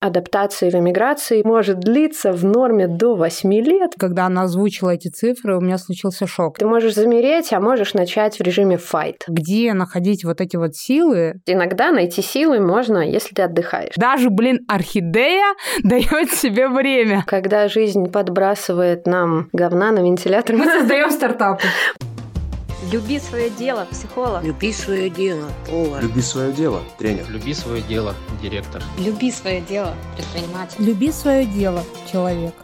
адаптации в эмиграции может длиться в норме до 8 лет. Когда она озвучила эти цифры, у меня случился шок. Ты можешь замереть, а можешь начать в режиме fight. Где находить вот эти вот силы? Иногда найти силы можно, если ты отдыхаешь. Даже, блин, орхидея дает себе время. Когда жизнь подбрасывает нам говна на вентилятор, мы создаем стартапы. Люби свое дело, психолог. Люби свое дело, повар. Люби свое дело, тренер. Люби свое дело, директор. Люби свое дело, предприниматель. Люби свое дело, человек.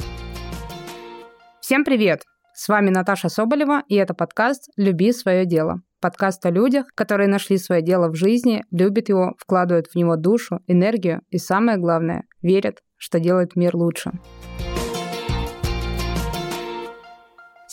Всем привет! С вами Наташа Соболева, и это подкаст «Люби свое дело». Подкаст о людях, которые нашли свое дело в жизни, любят его, вкладывают в него душу, энергию и, самое главное, верят, что делает мир лучше.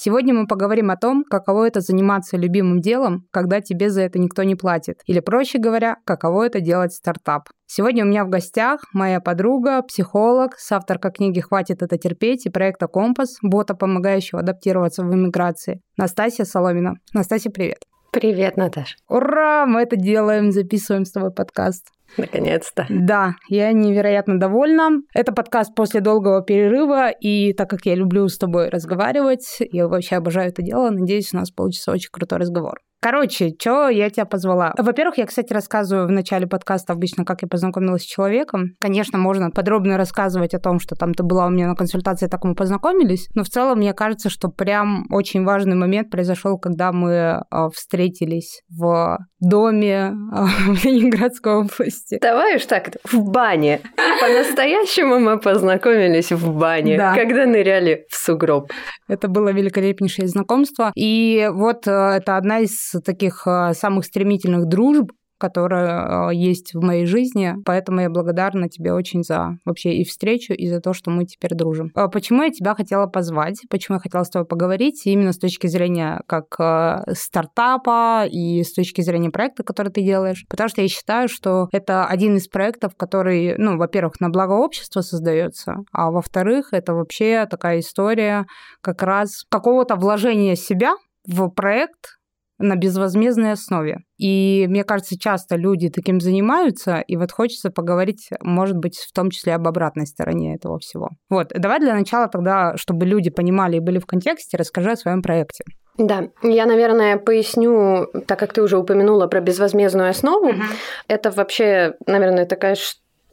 Сегодня мы поговорим о том, каково это заниматься любимым делом, когда тебе за это никто не платит. Или, проще говоря, каково это делать стартап. Сегодня у меня в гостях моя подруга, психолог, соавторка книги «Хватит это терпеть» и проекта «Компас», бота, помогающего адаптироваться в иммиграции, Настасья Соломина. Настасья, привет. Привет, Наташа. Ура, мы это делаем, записываем с тобой подкаст. Наконец-то. Да, я невероятно довольна. Это подкаст после долгого перерыва, и так как я люблю с тобой разговаривать, я вообще обожаю это дело, надеюсь, у нас получится очень крутой разговор. Короче, что я тебя позвала? Во-первых, я, кстати, рассказываю в начале подкаста обычно, как я познакомилась с человеком. Конечно, можно подробно рассказывать о том, что там ты была у меня на консультации, так мы познакомились. Но в целом, мне кажется, что прям очень важный момент произошел, когда мы а, встретились в доме а, в Ленинградской области. Давай уж так, в бане. По-настоящему мы познакомились в бане, да. когда ныряли в сугроб. Это было великолепнейшее знакомство. И вот э, это одна из таких а, самых стремительных дружб, которая есть в моей жизни, поэтому я благодарна тебе очень за вообще и встречу, и за то, что мы теперь дружим. А почему я тебя хотела позвать, почему я хотела с тобой поговорить, именно с точки зрения как а, стартапа и с точки зрения проекта, который ты делаешь, потому что я считаю, что это один из проектов, который, ну, во-первых, на благо общества создается, а во-вторых, это вообще такая история как раз какого-то вложения себя в проект, на безвозмездной основе. И мне кажется, часто люди таким занимаются, и вот хочется поговорить, может быть, в том числе об обратной стороне этого всего. Вот, давай для начала тогда, чтобы люди понимали и были в контексте, расскажи о своем проекте. Да, я, наверное, поясню, так как ты уже упомянула про безвозмездную основу, uh-huh. это вообще, наверное, такая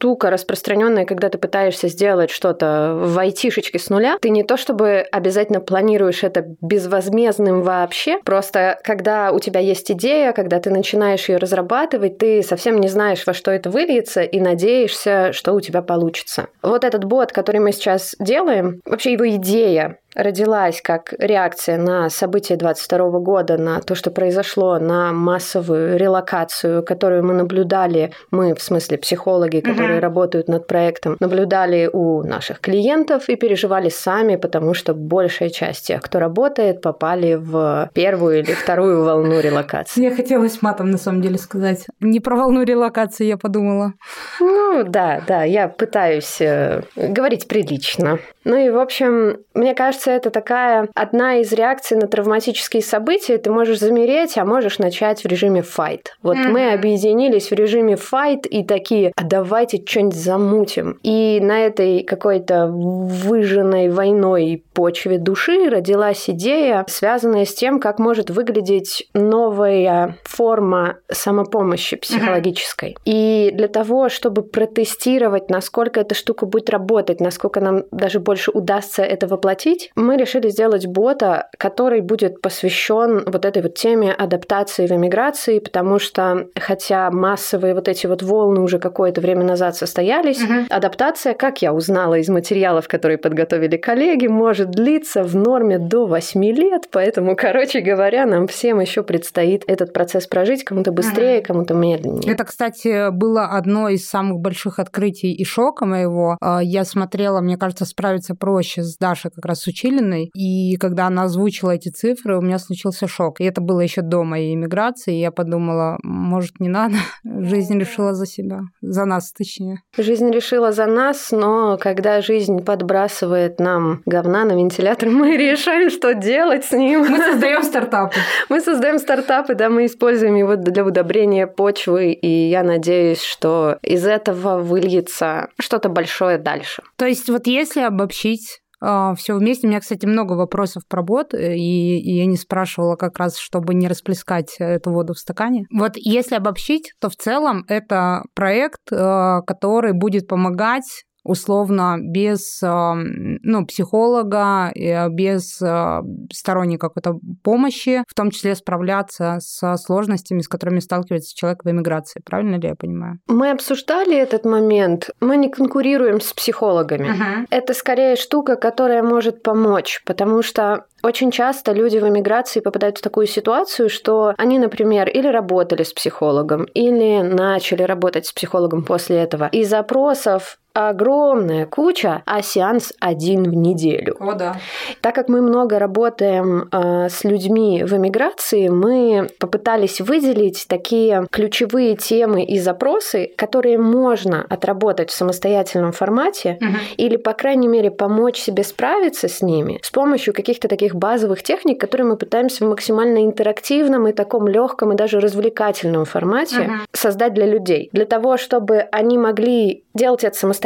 штука распространенная, когда ты пытаешься сделать что-то в айтишечке с нуля, ты не то чтобы обязательно планируешь это безвозмездным вообще, просто когда у тебя есть идея, когда ты начинаешь ее разрабатывать, ты совсем не знаешь, во что это выльется, и надеешься, что у тебя получится. Вот этот бот, который мы сейчас делаем, вообще его идея родилась как реакция на события 22 года, на то, что произошло, на массовую релокацию, которую мы наблюдали, мы, в смысле психологи, которые uh-huh. работают над проектом, наблюдали у наших клиентов и переживали сами, потому что большая часть тех, кто работает, попали в первую или вторую волну релокации. Я хотелось матом, на самом деле, сказать. Не про волну релокации я подумала. Ну, да, да, я пытаюсь э, говорить прилично. Ну и, в общем, мне кажется, это такая одна из реакций на травматические события. Ты можешь замереть, а можешь начать в режиме fight. Вот mm-hmm. мы объединились в режиме fight и такие, а давайте что-нибудь замутим. И на этой какой-то выжженной войной почве души родилась идея, связанная с тем, как может выглядеть новая форма самопомощи психологической. Mm-hmm. И для того, чтобы протестировать, насколько эта штука будет работать, насколько нам даже больше удастся это воплотить, мы решили сделать бота, который будет посвящен вот этой вот теме адаптации в эмиграции, потому что хотя массовые вот эти вот волны уже какое-то время назад состоялись, угу. адаптация, как я узнала из материалов, которые подготовили коллеги, может длиться в норме до 8 лет, поэтому, короче говоря, нам всем еще предстоит этот процесс прожить, кому-то быстрее, угу. кому-то медленнее. Это, кстати, было одно из самых больших открытий и шока моего. А, я смотрела, мне кажется, справиться проще с Дашей как раз Училиной. И когда она озвучила эти цифры, у меня случился шок. И это было еще до моей иммиграции. И я подумала, может, не надо? Жизнь решила за себя. За нас, точнее. Жизнь решила за нас, но когда жизнь подбрасывает нам говна на вентилятор, мы решаем, что делать с ним. Мы создаем стартапы. Мы создаем стартапы, да, мы используем его для удобрения почвы, и я надеюсь, что из этого выльется что-то большое дальше. То есть вот если обобщить все вместе. У меня, кстати, много вопросов про бот, э, и, и я не спрашивала как раз, чтобы не расплескать эту воду в стакане. Вот если обобщить, то в целом это проект, э, который будет помогать условно без ну, психолога, э, без э, сторонней какой-то помощи, в том числе справляться со сложностями, с которыми сталкивается человек в эмиграции. Правильно ли я понимаю? Мы обсуждали этот момент. Мы не конкурируем с психологами. Uh-huh. Это скорее штука, которая может помочь, потому что очень часто люди в эмиграции попадают в такую ситуацию, что они, например, или работали с психологом, или начали работать с психологом после этого. И запросов огромная куча, а сеанс один в неделю. О, да. Так как мы много работаем э, с людьми в эмиграции, мы попытались выделить такие ключевые темы и запросы, которые можно отработать в самостоятельном формате угу. или, по крайней мере, помочь себе справиться с ними с помощью каких-то таких базовых техник, которые мы пытаемся в максимально интерактивном и таком легком и даже развлекательном формате угу. создать для людей. Для того, чтобы они могли делать это самостоятельно,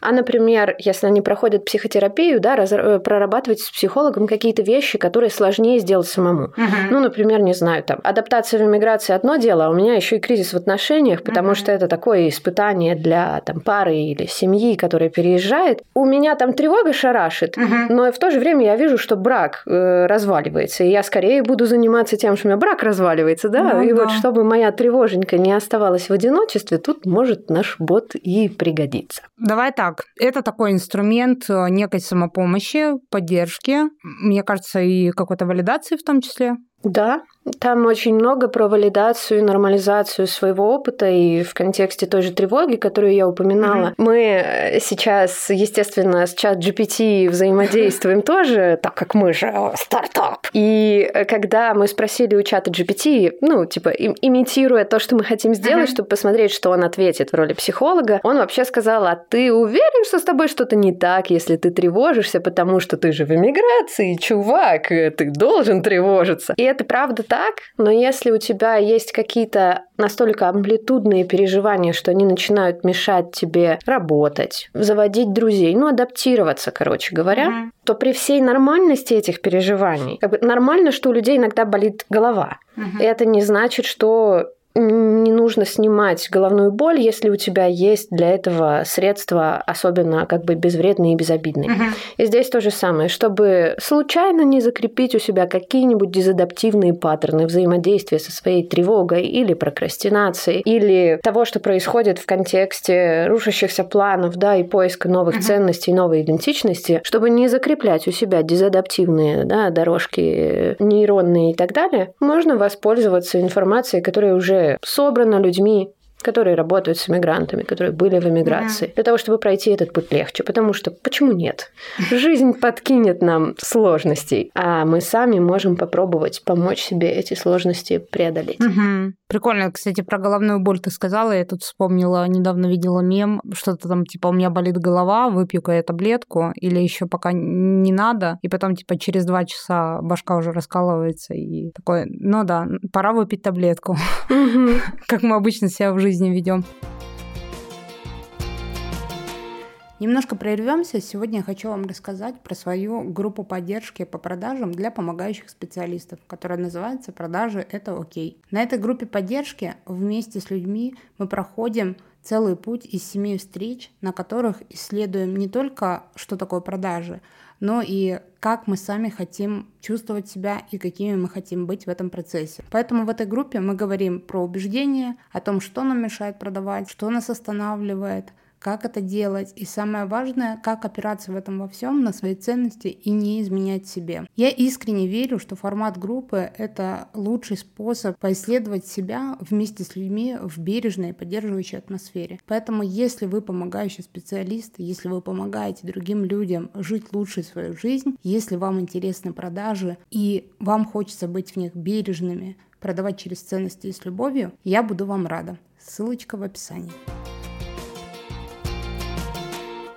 а, например, если они проходят психотерапию, да, раз, э, прорабатывать с психологом какие-то вещи, которые сложнее сделать самому. Uh-huh. Ну, например, не знаю, там, адаптация в иммиграции одно дело, а у меня еще и кризис в отношениях, потому uh-huh. что это такое испытание для там, пары или семьи, которая переезжает. У меня там тревога шарашит, uh-huh. но в то же время я вижу, что брак э, разваливается, и я скорее буду заниматься тем, что у меня брак разваливается, да, uh-huh. и вот чтобы моя тревоженька не оставалась в одиночестве, тут может наш бот и пригодится. Давай так. Это такой инструмент э, некой самопомощи, поддержки, мне кажется, и какой-то валидации в том числе. Да, там очень много про валидацию и нормализацию своего опыта, и в контексте той же тревоги, которую я упоминала. Mm-hmm. Мы э, сейчас, естественно, с чат GPT взаимодействуем тоже, так как мы же стартап. И э, когда мы спросили у чата GPT, ну, типа, имитируя то, что мы хотим сделать, mm-hmm. чтобы посмотреть, что он ответит в роли психолога, он вообще сказал, а ты уверен, что с тобой что-то не так, если ты тревожишься, потому что ты же в эмиграции, чувак, ты должен тревожиться. И это правда так, но если у тебя есть какие-то настолько амплитудные переживания, что они начинают мешать тебе работать, заводить друзей, ну, адаптироваться, короче говоря, mm-hmm. то при всей нормальности этих переживаний, как бы нормально, что у людей иногда болит голова. Mm-hmm. И это не значит, что не нужно снимать головную боль, если у тебя есть для этого средства, особенно как бы безвредные и безобидные. Uh-huh. И здесь то же самое, чтобы случайно не закрепить у себя какие-нибудь дезадаптивные паттерны взаимодействия со своей тревогой или прокрастинацией, или того, что происходит в контексте рушащихся планов, да, и поиска новых uh-huh. ценностей, новой идентичности, чтобы не закреплять у себя дезадаптивные да, дорожки нейронные и так далее, можно воспользоваться информацией, которая уже собрано людьми которые работают с иммигрантами, которые были в эмиграции, mm-hmm. для того, чтобы пройти этот путь легче. Потому что почему нет? Жизнь подкинет нам сложностей, а мы сами можем попробовать помочь себе эти сложности преодолеть. Mm-hmm. Прикольно, кстати, про головную боль ты сказала. Я тут вспомнила, недавно видела мем, что-то там, типа, у меня болит голова, выпью-ка я таблетку, или еще пока не надо, и потом, типа, через два часа башка уже раскалывается, и такой, ну да, пора выпить таблетку. Как мы обычно себя в жизни жизни ведем. Немножко прервемся. Сегодня я хочу вам рассказать про свою группу поддержки по продажам для помогающих специалистов, которая называется «Продажи – это окей». На этой группе поддержки вместе с людьми мы проходим целый путь из семи встреч, на которых исследуем не только, что такое продажи, но и как мы сами хотим чувствовать себя и какими мы хотим быть в этом процессе. Поэтому в этой группе мы говорим про убеждения, о том, что нам мешает продавать, что нас останавливает, как это делать, и самое важное, как опираться в этом во всем на свои ценности и не изменять себе. Я искренне верю, что формат группы — это лучший способ поисследовать себя вместе с людьми в бережной и поддерживающей атмосфере. Поэтому, если вы помогающий специалист, если вы помогаете другим людям жить лучше свою жизнь, если вам интересны продажи и вам хочется быть в них бережными, продавать через ценности и с любовью, я буду вам рада. Ссылочка в описании.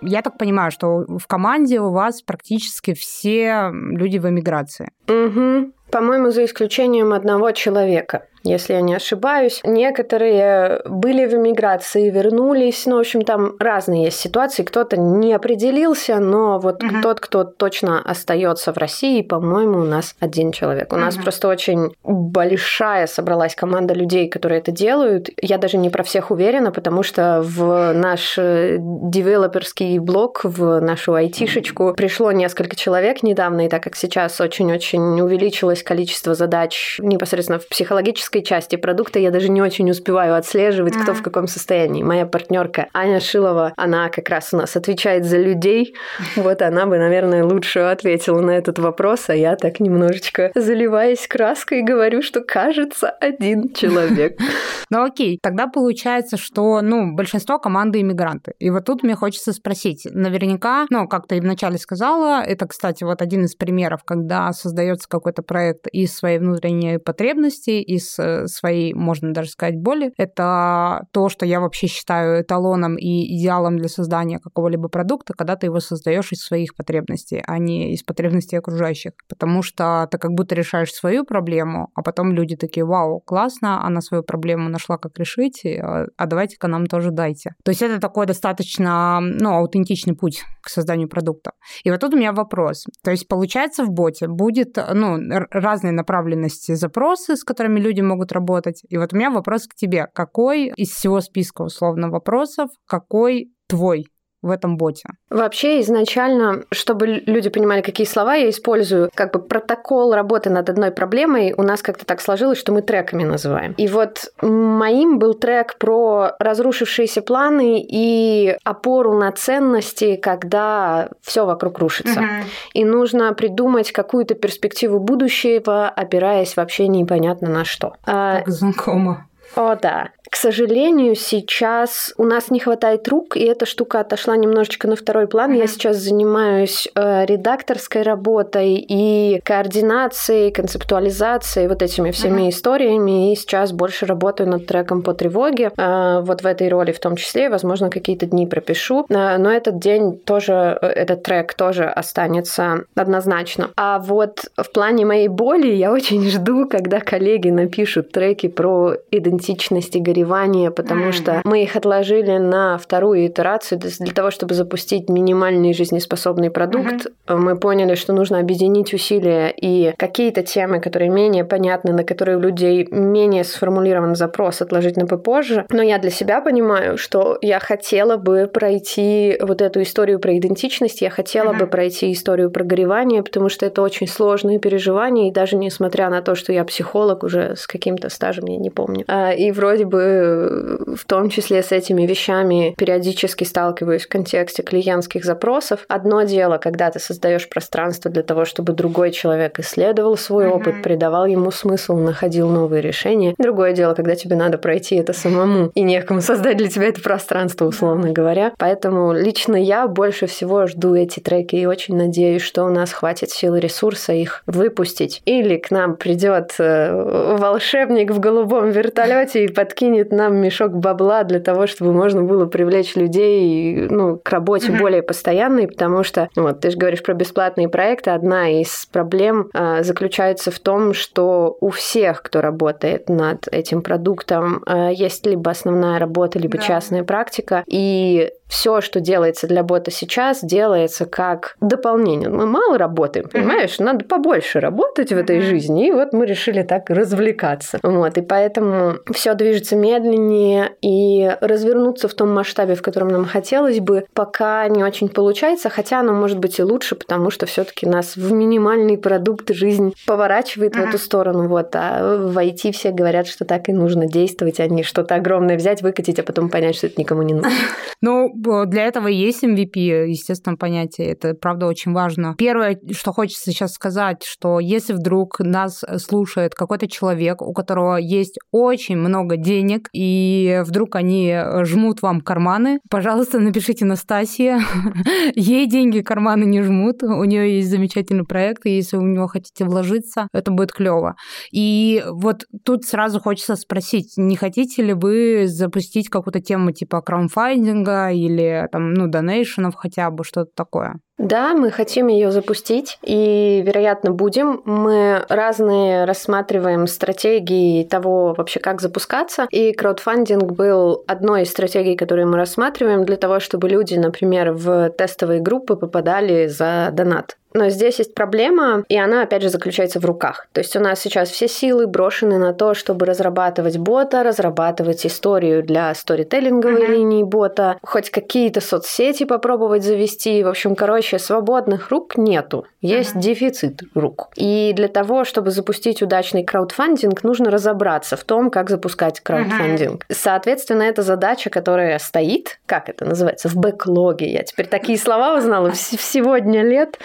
Я так понимаю, что в команде у вас практически все люди в эмиграции. Угу. По-моему, за исключением одного человека если я не ошибаюсь. Некоторые были в эмиграции, вернулись. Ну, в общем, там разные есть ситуации. Кто-то не определился, но вот угу. тот, кто точно остается в России, по-моему, у нас один человек. У угу. нас просто очень большая собралась команда людей, которые это делают. Я даже не про всех уверена, потому что в наш э, девелоперский блок, в нашу айтишечку пришло несколько человек недавно, и так как сейчас очень-очень увеличилось количество задач непосредственно в психологической технической части продукта я даже не очень успеваю отслеживать, кто в каком состоянии. Моя партнерка Аня Шилова, она как раз у нас отвечает за людей. Вот она бы, наверное, лучше ответила на этот вопрос, а я так немножечко заливаясь краской говорю, что кажется один человек. Ну окей, тогда получается, что ну, большинство команды иммигранты. И вот тут мне хочется спросить, наверняка, ну, как ты вначале сказала, это, кстати, вот один из примеров, когда создается какой-то проект из своей внутренней потребности, из своей, можно даже сказать, боли. Это то, что я вообще считаю эталоном и идеалом для создания какого-либо продукта, когда ты его создаешь из своих потребностей, а не из потребностей окружающих. Потому что ты как будто решаешь свою проблему, а потом люди такие, вау, классно, она свою проблему нашла, как решить, а, а давайте-ка нам тоже дайте. То есть это такой достаточно, ну, аутентичный путь к созданию продукта. И вот тут у меня вопрос. То есть получается в боте будет, ну, разные направленности запросы, с которыми люди могут могут работать. И вот у меня вопрос к тебе. Какой из всего списка условно вопросов, какой твой в этом боте? Вообще изначально, чтобы люди понимали, какие слова я использую, как бы протокол работы над одной проблемой у нас как-то так сложилось, что мы треками называем. И вот моим был трек про разрушившиеся планы и опору на ценности, когда все вокруг рушится. Угу. И нужно придумать какую-то перспективу будущего, опираясь вообще непонятно на что. А как знакомо. О, да. К сожалению, сейчас у нас не хватает рук, и эта штука отошла немножечко на второй план. Mm-hmm. Я сейчас занимаюсь э, редакторской работой и координацией, концептуализацией, вот этими всеми mm-hmm. историями, и сейчас больше работаю над треком по тревоге. Э, вот в этой роли в том числе, возможно, какие-то дни пропишу. Э, но этот день тоже, э, этот трек тоже останется однозначно. А вот в плане моей боли я очень жду, когда коллеги напишут треки про идентичность и горевания, потому mm-hmm. что мы их отложили на вторую итерацию для того, чтобы запустить минимальный жизнеспособный продукт. Mm-hmm. Мы поняли, что нужно объединить усилия и какие-то темы, которые менее понятны, на которые у людей менее сформулирован запрос, отложить на попозже. Но я для себя понимаю, что я хотела бы пройти вот эту историю про идентичность, я хотела mm-hmm. бы пройти историю про горевание, потому что это очень сложные переживания, и даже несмотря на то, что я психолог уже с каким-то стажем, я не помню, а, и вроде бы в том числе с этими вещами периодически сталкиваюсь в контексте клиентских запросов. Одно дело, когда ты создаешь пространство для того, чтобы другой человек исследовал свой mm-hmm. опыт, придавал ему смысл, находил новые решения. Другое дело, когда тебе надо пройти это самому и некому создать для тебя это пространство, условно говоря. Поэтому лично я больше всего жду эти треки и очень надеюсь, что у нас хватит сил и ресурса их выпустить. Или к нам придет э, волшебник в голубом вертолете и подкинет кинет нам мешок бабла для того, чтобы можно было привлечь людей ну, к работе mm-hmm. более постоянной, потому что, вот, ты же говоришь про бесплатные проекты, одна из проблем э, заключается в том, что у всех, кто работает над этим продуктом, э, есть либо основная работа, либо да. частная практика, и все, что делается для бота сейчас, делается как дополнение. Мы мало работаем, понимаешь? Надо побольше работать в этой жизни. И вот мы решили так развлекаться. Вот. И поэтому все движется медленнее, и развернуться в том масштабе, в котором нам хотелось бы, пока не очень получается, хотя оно может быть и лучше, потому что все-таки нас в минимальный продукт жизнь поворачивает в эту сторону. Вот. А в IT все говорят, что так и нужно действовать, а не что-то огромное взять, выкатить, а потом понять, что это никому не нужно. Ну, для этого есть MVP, естественно, понятие. Это, правда, очень важно. Первое, что хочется сейчас сказать, что если вдруг нас слушает какой-то человек, у которого есть очень много денег, и вдруг они жмут вам карманы, пожалуйста, напишите Настасье. Ей деньги карманы не жмут. У нее есть замечательный проект, и если у него хотите вложиться, это будет клево. И вот тут сразу хочется спросить, не хотите ли вы запустить какую-то тему типа краунфайдинга или там, ну, донейшенов хотя бы, что-то такое? Да, мы хотим ее запустить и, вероятно, будем. Мы разные рассматриваем стратегии того вообще, как запускаться. И краудфандинг был одной из стратегий, которые мы рассматриваем для того, чтобы люди, например, в тестовые группы попадали за донат. Но здесь есть проблема, и она, опять же, заключается в руках. То есть у нас сейчас все силы брошены на то, чтобы разрабатывать бота, разрабатывать историю для сторителлинговой uh-huh. линии бота, хоть какие-то соцсети попробовать завести. В общем, короче, свободных рук нету. Есть uh-huh. дефицит рук. И для того, чтобы запустить удачный краудфандинг, нужно разобраться в том, как запускать краудфандинг. Uh-huh. Соответственно, это задача, которая стоит, как это называется, в бэклоге. Я теперь такие слова узнала в сегодня лет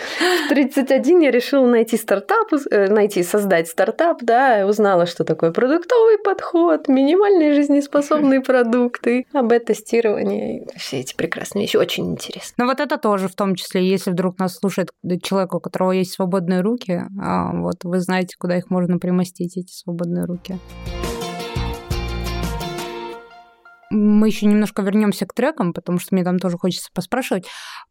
в 31 я решила найти стартап, э, найти, создать стартап, да, узнала, что такое продуктовый подход, минимальные жизнеспособные продукты, АБ-тестирование, все эти прекрасные вещи, очень интересно. Но вот это тоже в том числе, если вдруг нас слушает человек, у которого есть свободные руки, а, вот вы знаете, куда их можно примостить, эти свободные руки мы еще немножко вернемся к трекам, потому что мне там тоже хочется поспрашивать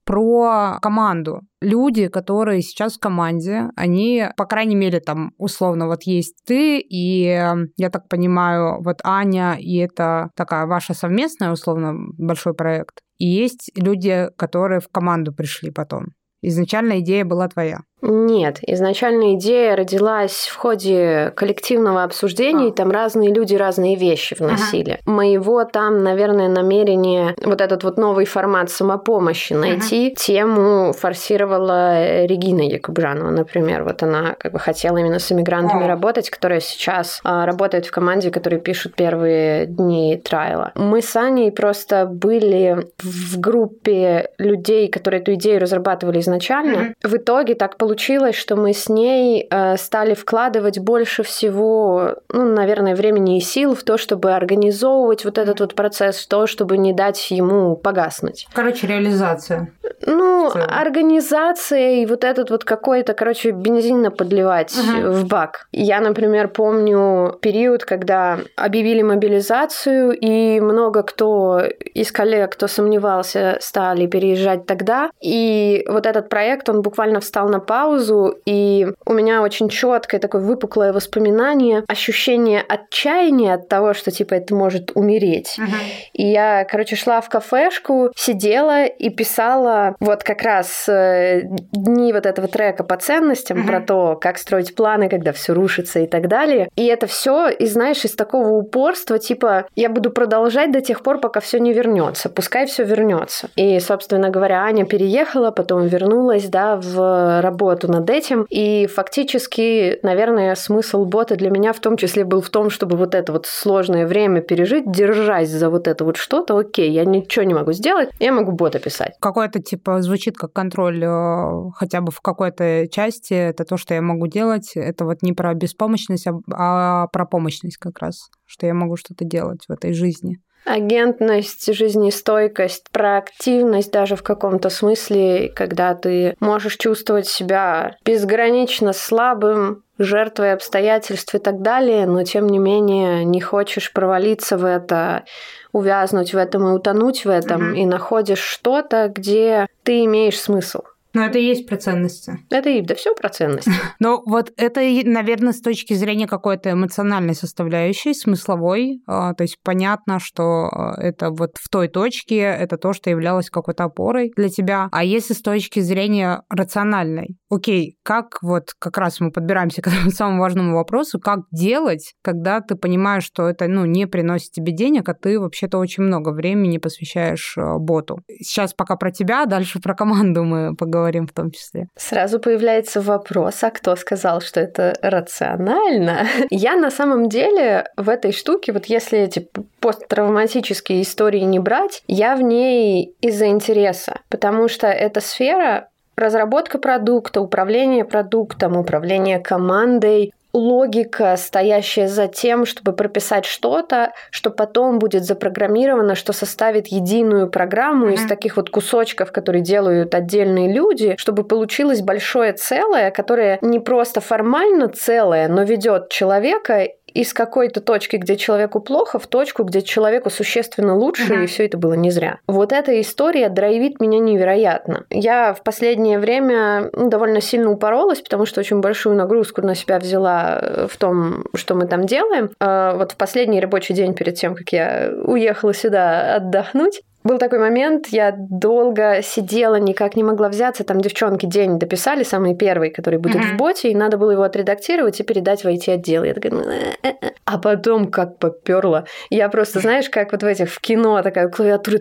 про команду. Люди, которые сейчас в команде, они, по крайней мере, там, условно, вот есть ты, и я так понимаю, вот Аня, и это такая ваша совместная, условно, большой проект. И есть люди, которые в команду пришли потом. Изначально идея была твоя. Нет, изначально идея родилась в ходе коллективного обсуждения, а. и там разные люди разные вещи вносили. Ага. Моего там, наверное, намерение вот этот вот новый формат самопомощи найти, ага. тему форсировала Регина Якубжанова, например. Вот она как бы хотела именно с иммигрантами а. работать, которая сейчас а, работает в команде, которые пишут первые дни трайла. Мы с Аней просто были в группе людей, которые эту идею разрабатывали изначально. Ага. В итоге так получилось получилось, что мы с ней э, стали вкладывать больше всего, ну, наверное, времени и сил в то, чтобы организовывать вот этот вот процесс, в то, чтобы не дать ему погаснуть. Короче, реализация. Ну, организация и вот этот вот какой-то, короче, бензин подливать uh-huh. в бак. Я, например, помню период, когда объявили мобилизацию, и много кто из коллег, кто сомневался, стали переезжать тогда. И вот этот проект, он буквально встал на паузу, и у меня очень четкое такое выпуклое воспоминание, ощущение отчаяния от того, что типа это может умереть. Uh-huh. И я, короче, шла в кафешку, сидела и писала вот как раз э, дни вот этого трека по ценностям, uh-huh. про то, как строить планы, когда все рушится и так далее. И это все, и знаешь, из такого упорства, типа, я буду продолжать до тех пор, пока все не вернется, пускай все вернется. И, собственно говоря, Аня переехала, потом вернулась, да, в работу над этим. И фактически, наверное, смысл бота для меня в том числе был в том, чтобы вот это вот сложное время пережить, держась за вот это вот что-то, окей, я ничего не могу сделать, я могу бота писать. Какой-то типа звучит как контроль э, хотя бы в какой-то части, это то, что я могу делать, это вот не про беспомощность, а, а про помощность как раз, что я могу что-то делать в этой жизни. Агентность, жизнестойкость, проактивность даже в каком-то смысле, когда ты можешь чувствовать себя безгранично слабым, жертвой обстоятельств и так далее, но тем не менее не хочешь провалиться в это, увязнуть в этом и утонуть в этом, mm-hmm. и находишь что-то, где ты имеешь смысл. Но это и есть про ценности. Это и да все про ценности. Но вот это, наверное, с точки зрения какой-то эмоциональной составляющей, смысловой. А, то есть понятно, что а, это вот в той точке, это то, что являлось какой-то опорой для тебя. А если с точки зрения рациональной, окей, как вот как раз мы подбираемся к этому самому важному вопросу, как делать, когда ты понимаешь, что это ну, не приносит тебе денег, а ты вообще-то очень много времени посвящаешь а, боту. Сейчас пока про тебя, дальше про команду мы поговорим говорим в том числе. Сразу появляется вопрос, а кто сказал, что это рационально? Я на самом деле в этой штуке, вот если эти посттравматические истории не брать, я в ней из-за интереса, потому что эта сфера разработка продукта, управление продуктом, управление командой, логика, стоящая за тем, чтобы прописать что-то, что потом будет запрограммировано, что составит единую программу mm-hmm. из таких вот кусочков, которые делают отдельные люди, чтобы получилось большое целое, которое не просто формально целое, но ведет человека из какой-то точки, где человеку плохо, в точку, где человеку существенно лучше, uh-huh. и все это было не зря. Вот эта история драйвит меня невероятно. Я в последнее время ну, довольно сильно упоролась, потому что очень большую нагрузку на себя взяла э, в том, что мы там делаем. А вот в последний рабочий день перед тем, как я уехала сюда отдохнуть, был такой момент, я долго сидела, никак не могла взяться. Там девчонки день дописали, самый первый, который будет uh-huh. в боте, и надо было его отредактировать и передать в IT-отдел. Я такая, э, э, э». а потом как поперла. Я просто, знаешь, как вот в этих в кино такая клавиатура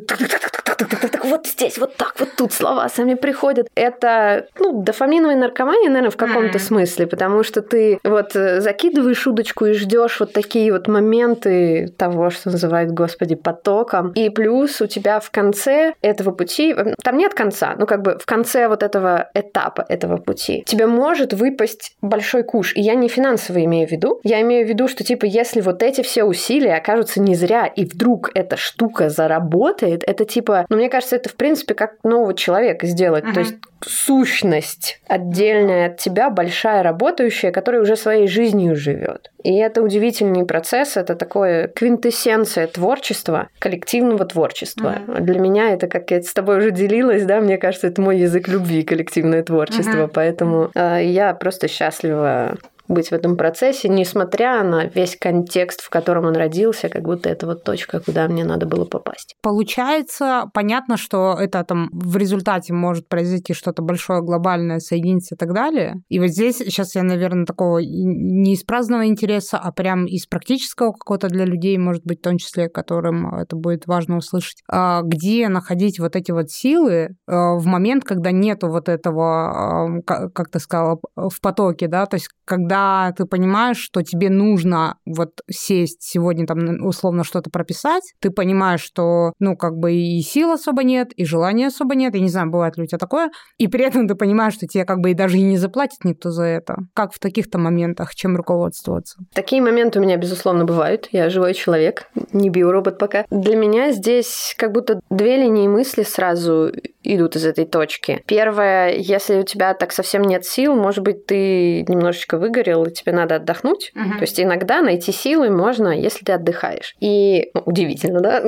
вот здесь, вот так, вот тут слова сами приходят. Это, ну, дофаминовая наркомания, наверное, в каком-то смысле, потому что ты вот закидываешь удочку и ждешь вот такие вот моменты того, что называют, господи, потоком. И плюс у тебя в конце этого пути, там нет конца, ну как бы в конце вот этого этапа этого пути, тебе может выпасть большой куш. И я не финансово имею в виду. Я имею в виду, что типа если вот эти все усилия окажутся не зря, и вдруг эта штука заработает, это типа, ну мне кажется, это в принципе как нового человека сделать. Uh-huh. То есть сущность отдельная от тебя, большая, работающая, которая уже своей жизнью живет. И это удивительный процесс, это такое квинтэссенция творчества, коллективного творчества. Mm-hmm. Для меня это, как я с тобой уже делилась, да, мне кажется, это мой язык любви, коллективное творчество, mm-hmm. поэтому э, я просто счастлива быть в этом процессе, несмотря на весь контекст, в котором он родился, как будто это вот точка, куда мне надо было попасть. Получается, понятно, что это там в результате может произойти что-то большое, глобальное, соединиться и так далее. И вот здесь сейчас я, наверное, такого не из праздного интереса, а прям из практического какого-то для людей, может быть, в том числе, которым это будет важно услышать, а где находить вот эти вот силы а, в момент, когда нету вот этого, а, как ты сказала, в потоке, да, то есть когда когда ты понимаешь, что тебе нужно вот сесть сегодня там условно что-то прописать, ты понимаешь, что, ну, как бы и сил особо нет, и желания особо нет, я не знаю, бывает ли у тебя такое, и при этом ты понимаешь, что тебе как бы и даже и не заплатит никто за это. Как в таких-то моментах, чем руководствоваться? Такие моменты у меня, безусловно, бывают. Я живой человек, не биоробот пока. Для меня здесь как будто две линии мысли сразу идут из этой точки. Первое, если у тебя так совсем нет сил, может быть, ты немножечко выгорел, и тебе надо отдохнуть. Угу. То есть иногда найти силы можно, если ты отдыхаешь. И ну, удивительно, да?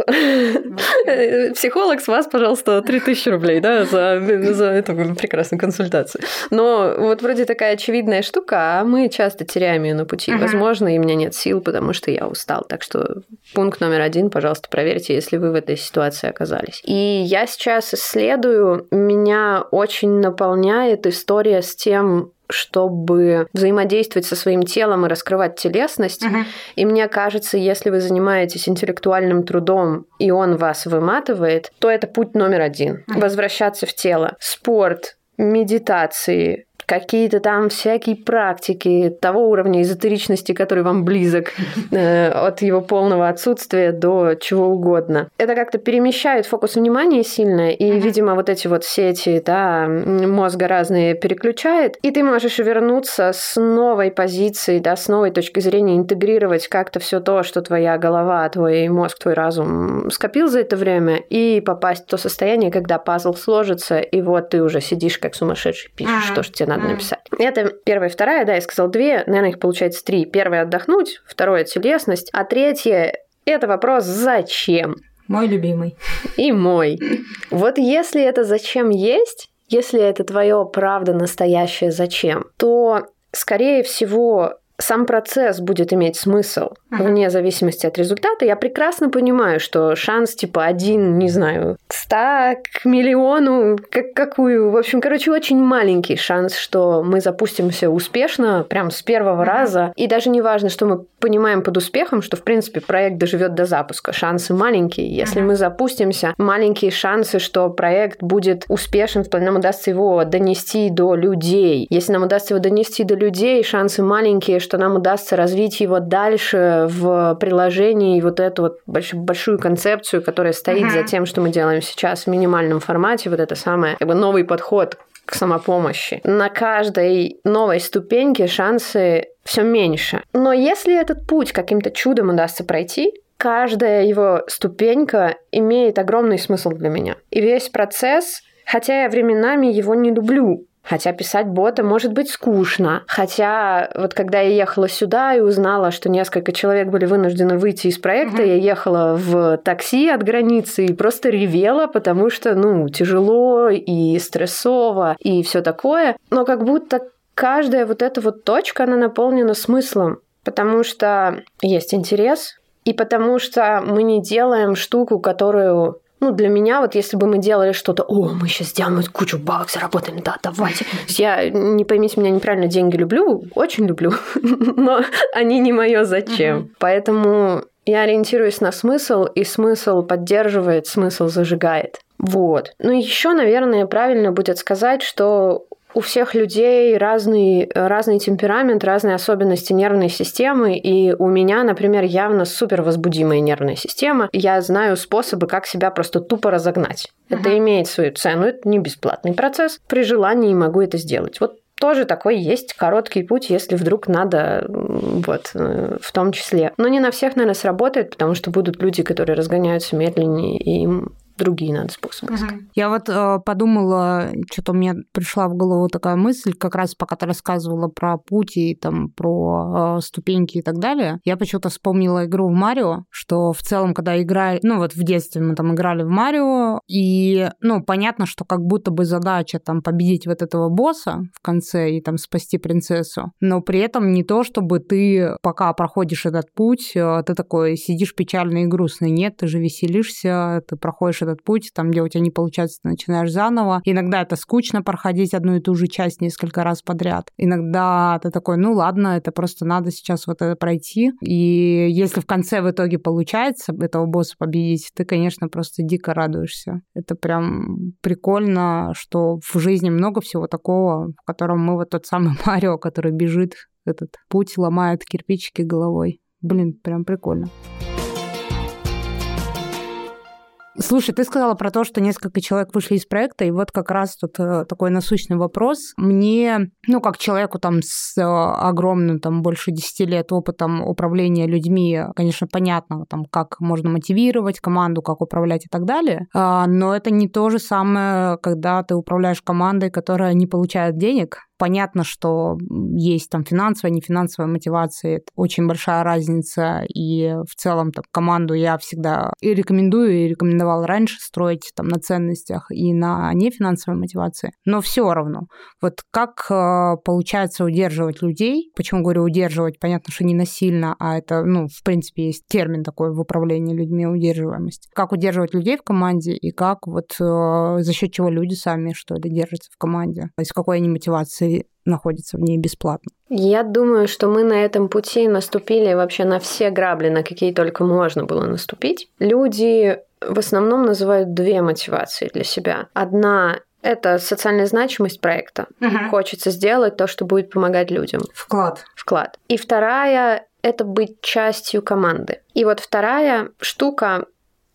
Психолог с вас, пожалуйста, 3000 рублей, да, за, за эту прекрасную консультацию. Но вот вроде такая очевидная штука, а мы часто теряем ее на пути. Угу. Возможно, и у меня нет сил, потому что я устал. Так что пункт номер один, пожалуйста, проверьте, если вы в этой ситуации оказались. И я сейчас исследую, меня очень наполняет история с тем, чтобы взаимодействовать со своим телом и раскрывать телесность. Uh-huh. И мне кажется, если вы занимаетесь интеллектуальным трудом, и он вас выматывает, то это путь номер один. Uh-huh. Возвращаться в тело. Спорт, медитации, какие-то там всякие практики того уровня эзотеричности, который вам близок, э, от его полного отсутствия до чего угодно. Это как-то перемещает фокус внимания сильно, и, видимо, вот эти вот сети, да, мозга разные переключает, и ты можешь вернуться с новой позиции, да, с новой точки зрения, интегрировать как-то все то, что твоя голова, твой мозг, твой разум скопил за это время, и попасть в то состояние, когда пазл сложится, и вот ты уже сидишь как сумасшедший, пишешь то, что тебе надо надо написать. Это первая и вторая, да, я сказал две, наверное, их получается три. Первое – отдохнуть, второе – телесность, а третье – это вопрос «зачем?». Мой любимый. И мой. Вот если это «зачем» есть, если это твое правда настоящее «зачем», то, скорее всего, сам процесс будет иметь смысл uh-huh. вне зависимости от результата. Я прекрасно понимаю, что шанс типа один, не знаю, ста, к миллиону, как какую. В общем, короче, очень маленький шанс, что мы запустимся успешно, прям с первого uh-huh. раза. И даже не важно, что мы понимаем под успехом, что, в принципе, проект доживет до запуска. Шансы маленькие. Если uh-huh. мы запустимся, маленькие шансы, что проект будет успешен, нам удастся его донести до людей. Если нам удастся его донести до людей, шансы маленькие, что нам удастся развить его дальше в приложении вот эту вот большую, большую концепцию, которая стоит uh-huh. за тем, что мы делаем сейчас в минимальном формате, вот это самое, как бы новый подход к самопомощи. На каждой новой ступеньке шансы все меньше. Но если этот путь каким-то чудом удастся пройти, каждая его ступенька имеет огромный смысл для меня. И весь процесс, хотя я временами его не люблю, Хотя писать бота может быть скучно. Хотя вот когда я ехала сюда и узнала, что несколько человек были вынуждены выйти из проекта, mm-hmm. я ехала в такси от границы и просто ревела, потому что, ну, тяжело и стрессово и все такое. Но как будто каждая вот эта вот точка, она наполнена смыслом, потому что есть интерес, и потому что мы не делаем штуку, которую ну, для меня, вот если бы мы делали что-то, о, мы сейчас сделаем кучу бабок, заработаем, да, давайте. Я, не поймите меня неправильно, деньги люблю, очень люблю, но они не мое зачем. Поэтому я ориентируюсь на смысл, и смысл поддерживает, смысл зажигает. Вот. Ну, еще, наверное, правильно будет сказать, что у всех людей разный, разный темперамент, разные особенности нервной системы, и у меня, например, явно супер возбудимая нервная система. Я знаю способы, как себя просто тупо разогнать. Uh-huh. Это имеет свою цену, это не бесплатный процесс. При желании могу это сделать. Вот тоже такой есть короткий путь, если вдруг надо, вот, э, в том числе. Но не на всех, наверное, сработает, потому что будут люди, которые разгоняются медленнее, и им другие надо способы искать. Угу. Я вот э, подумала, что-то мне пришла в голову такая мысль, как раз пока ты рассказывала про путь и там про э, ступеньки и так далее. Я почему-то вспомнила игру в Марио, что в целом, когда играли, ну вот в детстве мы там играли в Марио, и, ну, понятно, что как будто бы задача там победить вот этого босса в конце и там спасти принцессу, но при этом не то, чтобы ты пока проходишь этот путь, э, ты такой сидишь печальный и грустный. Нет, ты же веселишься, ты проходишь этот этот путь, там, где у тебя не получается, ты начинаешь заново. Иногда это скучно проходить одну и ту же часть несколько раз подряд. Иногда ты такой, ну ладно, это просто надо сейчас вот это пройти. И если в конце в итоге получается этого босса победить, ты, конечно, просто дико радуешься. Это прям прикольно, что в жизни много всего такого, в котором мы вот тот самый Марио, который бежит этот путь, ломает кирпичики головой. Блин, прям прикольно. Слушай, ты сказала про то, что несколько человек вышли из проекта, и вот как раз тут э, такой насущный вопрос. Мне, ну, как человеку там с э, огромным, там, больше 10 лет опытом управления людьми, конечно, понятно, там, как можно мотивировать команду, как управлять и так далее, а, но это не то же самое, когда ты управляешь командой, которая не получает денег, Понятно, что есть там финансовая, нефинансовая мотивация, это очень большая разница, и в целом там, команду я всегда и рекомендую, и рекомендовала раньше строить там на ценностях и на нефинансовой мотивации, но все равно. Вот как э, получается удерживать людей, почему говорю удерживать, понятно, что не насильно, а это, ну, в принципе, есть термин такой в управлении людьми, удерживаемость. Как удерживать людей в команде и как вот э, за счет чего люди сами, что это держится в команде, из какой они мотивации находится в ней бесплатно. Я думаю, что мы на этом пути наступили вообще на все грабли, на какие только можно было наступить. Люди в основном называют две мотивации для себя. Одна это социальная значимость проекта. Угу. Хочется сделать то, что будет помогать людям. Вклад. Вклад. И вторая это быть частью команды. И вот вторая штука,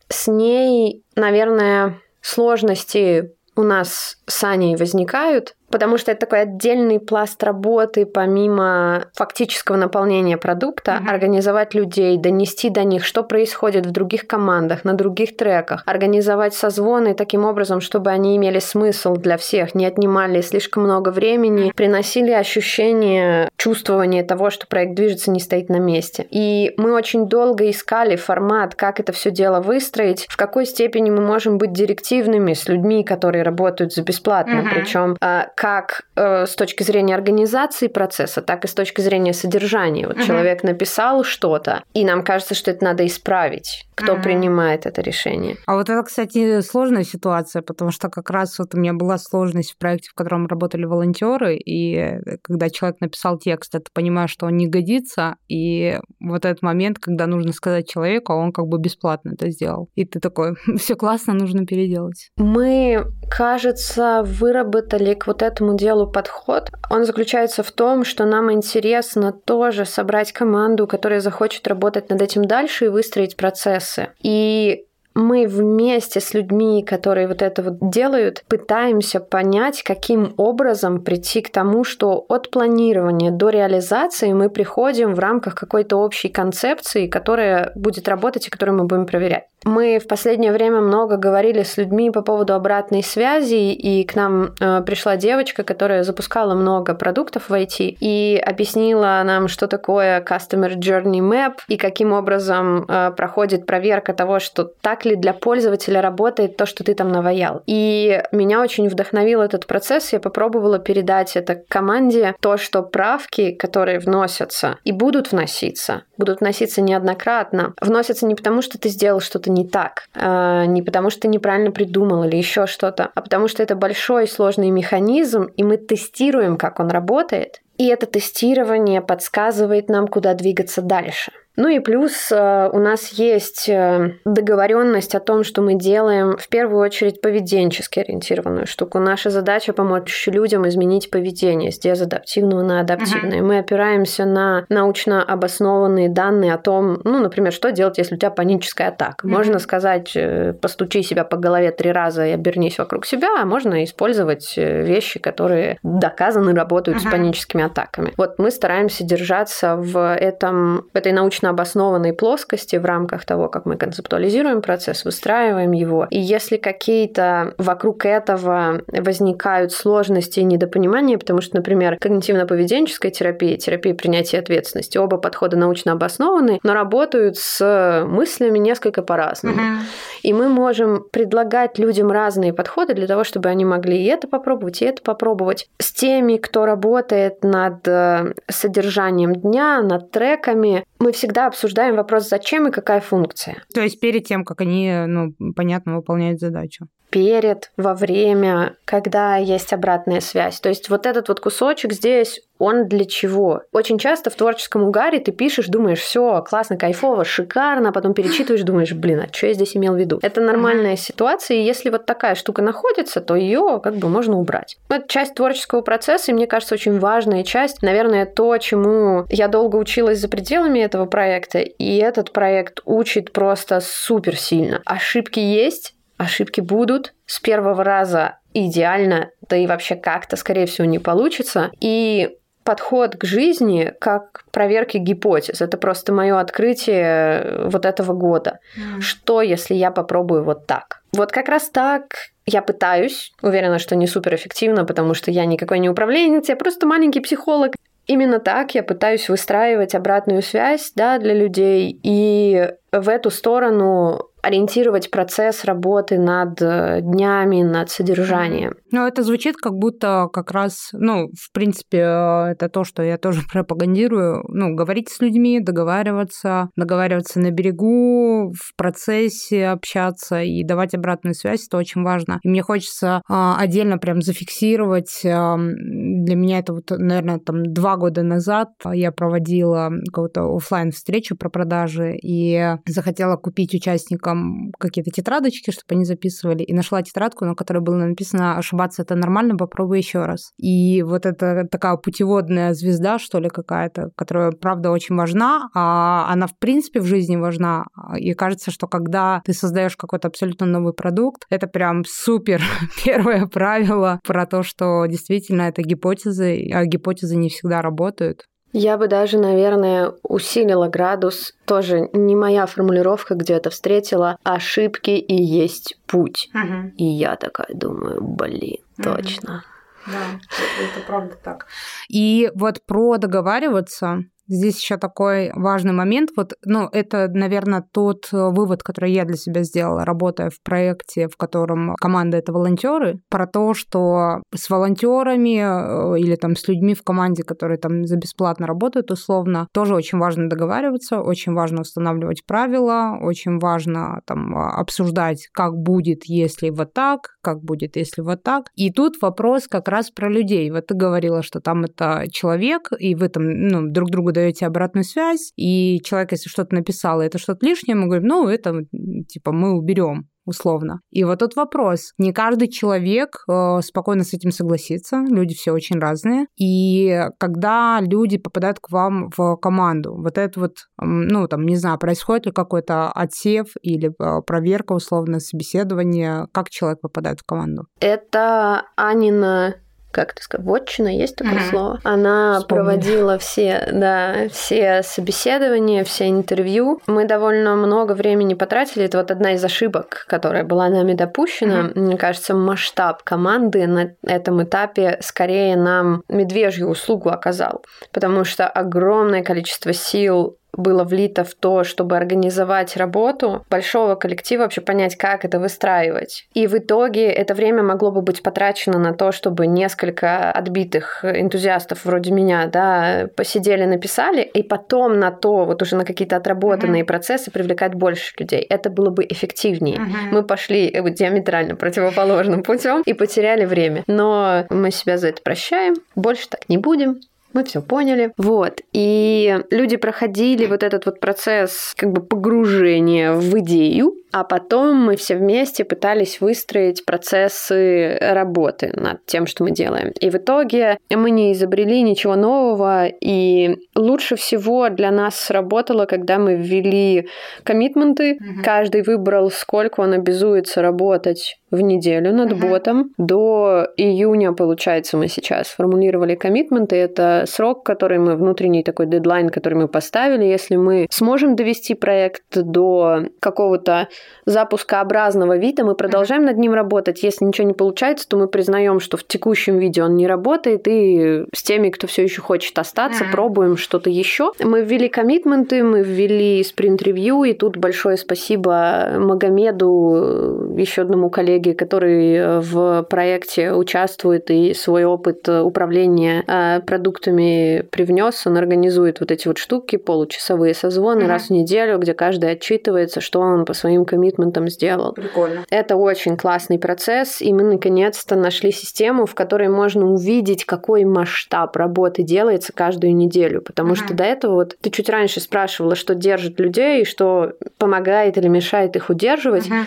с ней, наверное, сложности у нас с Аней возникают, потому что это такой отдельный пласт работы, помимо фактического наполнения продукта, mm-hmm. организовать людей, донести до них, что происходит в других командах, на других треках, организовать созвоны таким образом, чтобы они имели смысл для всех, не отнимали слишком много времени, приносили ощущение, чувствование того, что проект движется, не стоит на месте. И мы очень долго искали формат, как это все дело выстроить, в какой степени мы можем быть директивными с людьми, которые работают за бесплатно, mm-hmm. причем а, как э, с точки зрения организации процесса, так и с точки зрения содержания. Вот угу. человек написал что-то, и нам кажется, что это надо исправить. Кто угу. принимает это решение? А вот это, кстати, сложная ситуация, потому что как раз вот у меня была сложность в проекте, в котором работали волонтеры, и э, когда человек написал текст, это понимаешь, что он не годится, и вот этот момент, когда нужно сказать человеку, а он как бы бесплатно это сделал. И ты такой, все классно, нужно переделать. Мы, кажется, выработали к вот этому этому делу подход, он заключается в том, что нам интересно тоже собрать команду, которая захочет работать над этим дальше и выстроить процессы. И мы вместе с людьми, которые вот это вот делают, пытаемся понять, каким образом прийти к тому, что от планирования до реализации мы приходим в рамках какой-то общей концепции, которая будет работать и которую мы будем проверять. Мы в последнее время много говорили с людьми по поводу обратной связи, и к нам э, пришла девочка, которая запускала много продуктов в IT и объяснила нам, что такое Customer Journey Map и каким образом э, проходит проверка того, что так ли для пользователя работает то, что ты там наваял. И меня очень вдохновил этот процесс. Я попробовала передать это команде, то, что правки, которые вносятся и будут вноситься, будут вноситься неоднократно, вносятся не потому, что ты сделал что-то не так, э, не потому что неправильно придумал или еще что-то, а потому что это большой сложный механизм, и мы тестируем, как он работает, и это тестирование подсказывает нам, куда двигаться дальше. Ну и плюс э, у нас есть э, договоренность о том, что мы делаем в первую очередь поведенчески ориентированную штуку. Наша задача помочь людям изменить поведение с дезадаптивного на адаптивное. Uh-huh. Мы опираемся на научно обоснованные данные о том, ну, например, что делать, если у тебя паническая атака. Uh-huh. Можно сказать, э, постучи себя по голове три раза и обернись вокруг себя, а можно использовать вещи, которые доказаны работают uh-huh. с паническими атаками. Вот мы стараемся держаться в этом, в этой научной научно обоснованной плоскости в рамках того, как мы концептуализируем процесс, выстраиваем его. И если какие-то вокруг этого возникают сложности и недопонимания, потому что, например, когнитивно-поведенческая терапия, терапия принятия ответственности, оба подхода научно обоснованы, но работают с мыслями несколько по-разному. Uh-huh. И мы можем предлагать людям разные подходы для того, чтобы они могли и это попробовать, и это попробовать. С теми, кто работает над э, содержанием дня, над треками, мы всегда обсуждаем вопрос, зачем и какая функция. То есть перед тем, как они, ну, понятно, выполняют задачу перед, во время, когда есть обратная связь. То есть вот этот вот кусочек здесь, он для чего? Очень часто в творческом угаре ты пишешь, думаешь, все классно, кайфово, шикарно, а потом перечитываешь, думаешь, блин, а что я здесь имел в виду? Это нормальная ситуация, и если вот такая штука находится, то ее как бы можно убрать. Это часть творческого процесса, и мне кажется, очень важная часть, наверное, то, чему я долго училась за пределами этого проекта, и этот проект учит просто супер сильно. Ошибки есть, ошибки будут. С первого раза идеально, да и вообще как-то, скорее всего, не получится. И подход к жизни как к проверке гипотез. Это просто мое открытие вот этого года. Mm. Что, если я попробую вот так? Вот как раз так я пытаюсь, уверена, что не суперэффективно, потому что я никакой не управленец, я просто маленький психолог. Именно так я пытаюсь выстраивать обратную связь да, для людей и в эту сторону ориентировать процесс работы над э, днями, над содержанием. Ну, это звучит как будто как раз, ну, в принципе, э, это то, что я тоже пропагандирую. Ну, говорить с людьми, договариваться, договариваться на берегу, в процессе общаться и давать обратную связь, это очень важно. И мне хочется а, отдельно прям зафиксировать. Для меня это вот, наверное, там два года назад я проводила какую-то офлайн встречу про продажи и захотела купить участникам там какие-то тетрадочки, чтобы они записывали, и нашла тетрадку, на которой было написано «Ошибаться это нормально, попробуй еще раз». И вот это такая путеводная звезда, что ли, какая-то, которая, правда, очень важна, а она, в принципе, в жизни важна. И кажется, что когда ты создаешь какой-то абсолютно новый продукт, это прям супер первое правило про то, что действительно это гипотезы, а гипотезы не всегда работают. Я бы даже, наверное, усилила градус. Тоже не моя формулировка где-то встретила. Ошибки и есть путь. Угу. И я такая думаю, блин, угу. точно. Да, это правда так. И вот про договариваться, Здесь еще такой важный момент. Вот, ну, это, наверное, тот э, вывод, который я для себя сделала, работая в проекте, в котором команда это волонтеры, про то, что с волонтерами э, или там с людьми в команде, которые там за бесплатно работают, условно, тоже очень важно договариваться, очень важно устанавливать правила, очень важно там а, обсуждать, как будет, если вот так, как будет, если вот так. И тут вопрос как раз про людей. Вот ты говорила, что там это человек, и вы там ну, друг другу даете обратную связь, и человек, если что-то написал, это что-то лишнее, мы говорим, ну, это, типа, мы уберем условно. И вот тут вопрос. Не каждый человек э, спокойно с этим согласится. Люди все очень разные. И когда люди попадают к вам в команду, вот это вот, ну, там, не знаю, происходит ли какой-то отсев или э, проверка, условно, собеседование, как человек попадает в команду? Это Анина как это сказать, вотчина, есть такое mm-hmm. слово. Она Вспомнили. проводила все, да, все собеседования, все интервью. Мы довольно много времени потратили. Это вот одна из ошибок, которая была нами допущена. Mm-hmm. Мне кажется, масштаб команды на этом этапе скорее нам медвежью услугу оказал, потому что огромное количество сил было влито в то, чтобы организовать работу большого коллектива, вообще понять, как это выстраивать. И в итоге это время могло бы быть потрачено на то, чтобы несколько отбитых энтузиастов вроде меня, да, посидели, написали, и потом на то, вот уже на какие-то отработанные uh-huh. процессы привлекать больше людей. Это было бы эффективнее. Uh-huh. Мы пошли диаметрально противоположным путем и потеряли время. Но мы себя за это прощаем. Больше так не будем мы все поняли. Вот. И люди проходили вот этот вот процесс как бы погружения в идею, а потом мы все вместе пытались выстроить процессы работы над тем, что мы делаем. И в итоге мы не изобрели ничего нового, и лучше всего для нас сработало, когда мы ввели коммитменты, угу. каждый выбрал, сколько он обязуется работать в неделю над uh-huh. ботом. До июня, получается, мы сейчас формулировали коммитменты. Это срок, который мы, внутренний такой дедлайн, который мы поставили. Если мы сможем довести проект до какого-то запускообразного вида, мы продолжаем над ним работать. Если ничего не получается, то мы признаем, что в текущем виде он не работает, и с теми, кто все еще хочет остаться, mm-hmm. пробуем что-то еще. Мы ввели коммитменты, мы ввели спринт-ревью, и тут большое спасибо Магомеду, еще одному коллеге, который в проекте участвует и свой опыт управления э, продуктами привнес. Он организует вот эти вот штуки, получасовые созвоны mm-hmm. раз в неделю, где каждый отчитывается, что он по своим коммитментом сделал. Прикольно. Это очень классный процесс, и мы наконец-то нашли систему, в которой можно увидеть, какой масштаб работы делается каждую неделю, потому uh-huh. что до этого вот ты чуть раньше спрашивала, что держит людей, что помогает или мешает их удерживать. Uh-huh.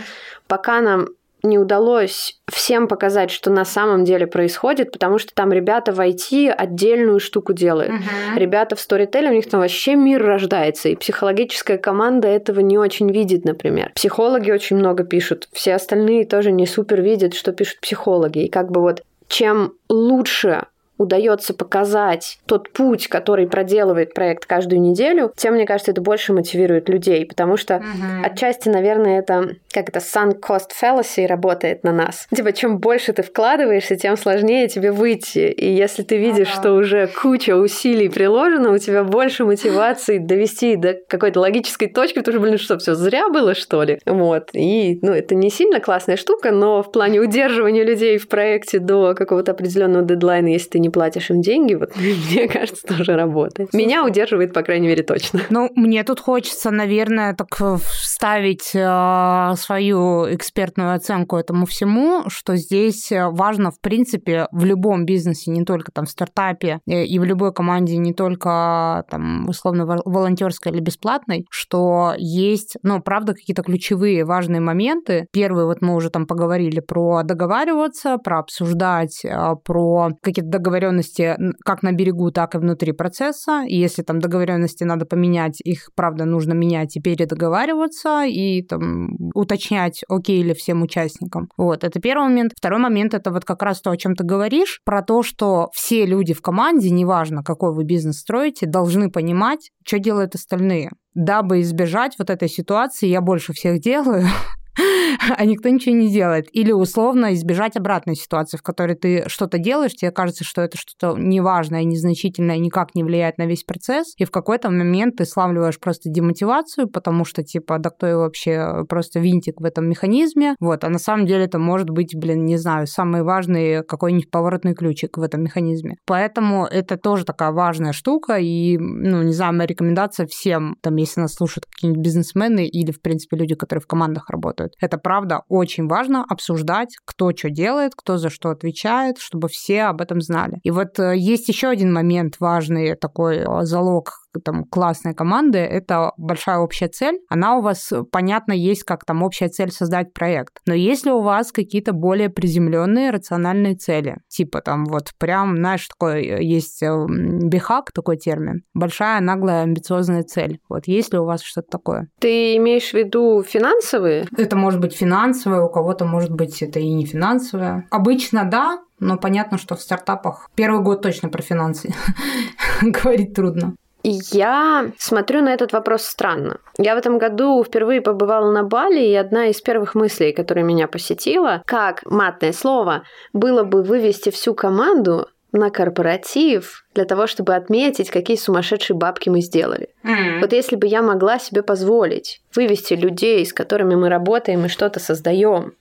Пока нам не удалось всем показать, что на самом деле происходит, потому что там ребята в IT отдельную штуку делают. Uh-huh. Ребята в сторителе, у них там вообще мир рождается, и психологическая команда этого не очень видит, например. Психологи очень много пишут, все остальные тоже не супер видят, что пишут психологи. И как бы вот чем лучше удается показать тот путь, который проделывает проект каждую неделю, тем, мне кажется, это больше мотивирует людей, потому что uh-huh. отчасти, наверное, это как это sunk cost fallacy работает на нас. Типа, чем больше ты вкладываешься, тем сложнее тебе выйти. И если ты видишь, uh-huh. что уже куча усилий приложена, у тебя больше мотивации довести до какой-то логической точки, потому что, блин, что, все зря было, что ли? Вот. И, ну, это не сильно классная штука, но в плане удерживания людей в проекте до какого-то определенного дедлайна, если ты не не платишь им деньги, вот мне кажется, тоже работает. Меня удерживает, по крайней мере, точно. Ну, мне тут хочется, наверное, так вставить э, свою экспертную оценку этому всему, что здесь важно, в принципе, в любом бизнесе, не только там в стартапе э, и в любой команде, не только там условно волонтерской или бесплатной, что есть, ну, правда, какие-то ключевые важные моменты. Первый, вот мы уже там поговорили про договариваться, про обсуждать, э, про какие-то договоренности договоренности как на берегу, так и внутри процесса. И если там договоренности надо поменять, их, правда, нужно менять и передоговариваться, и там уточнять, окей ли всем участникам. Вот, это первый момент. Второй момент — это вот как раз то, о чем ты говоришь, про то, что все люди в команде, неважно, какой вы бизнес строите, должны понимать, что делают остальные. Дабы избежать вот этой ситуации, я больше всех делаю, а никто ничего не делает. Или условно избежать обратной ситуации, в которой ты что-то делаешь, тебе кажется, что это что-то неважное, незначительное, никак не влияет на весь процесс, и в какой-то момент ты славливаешь просто демотивацию, потому что, типа, да кто вообще просто винтик в этом механизме, вот, а на самом деле это может быть, блин, не знаю, самый важный какой-нибудь поворотный ключик в этом механизме. Поэтому это тоже такая важная штука, и, ну, не знаю, моя рекомендация всем, там, если нас слушают какие-нибудь бизнесмены или, в принципе, люди, которые в командах работают, делают. Это правда очень важно обсуждать, кто что делает, кто за что отвечает, чтобы все об этом знали. И вот э, есть еще один момент важный, такой э, залог там классной команды, это большая общая цель. Она у вас, понятно, есть как там общая цель создать проект. Но если у вас какие-то более приземленные рациональные цели, типа там вот прям, знаешь, такой э, есть э, бихак, такой термин, большая, наглая, амбициозная цель. Вот есть ли у вас что-то такое? Ты имеешь в виду финансовые? Это может быть финансовое, у кого-то может быть это и не финансовое. Обычно да, но понятно, что в стартапах первый год точно про финансы говорить трудно. Я смотрю на этот вопрос странно. Я в этом году впервые побывала на Бали, и одна из первых мыслей, которая меня посетила, как матное слово, было бы вывести всю команду на корпоратив для того, чтобы отметить, какие сумасшедшие бабки мы сделали. Mm. Вот если бы я могла себе позволить вывести людей, с которыми мы работаем и что-то создаем,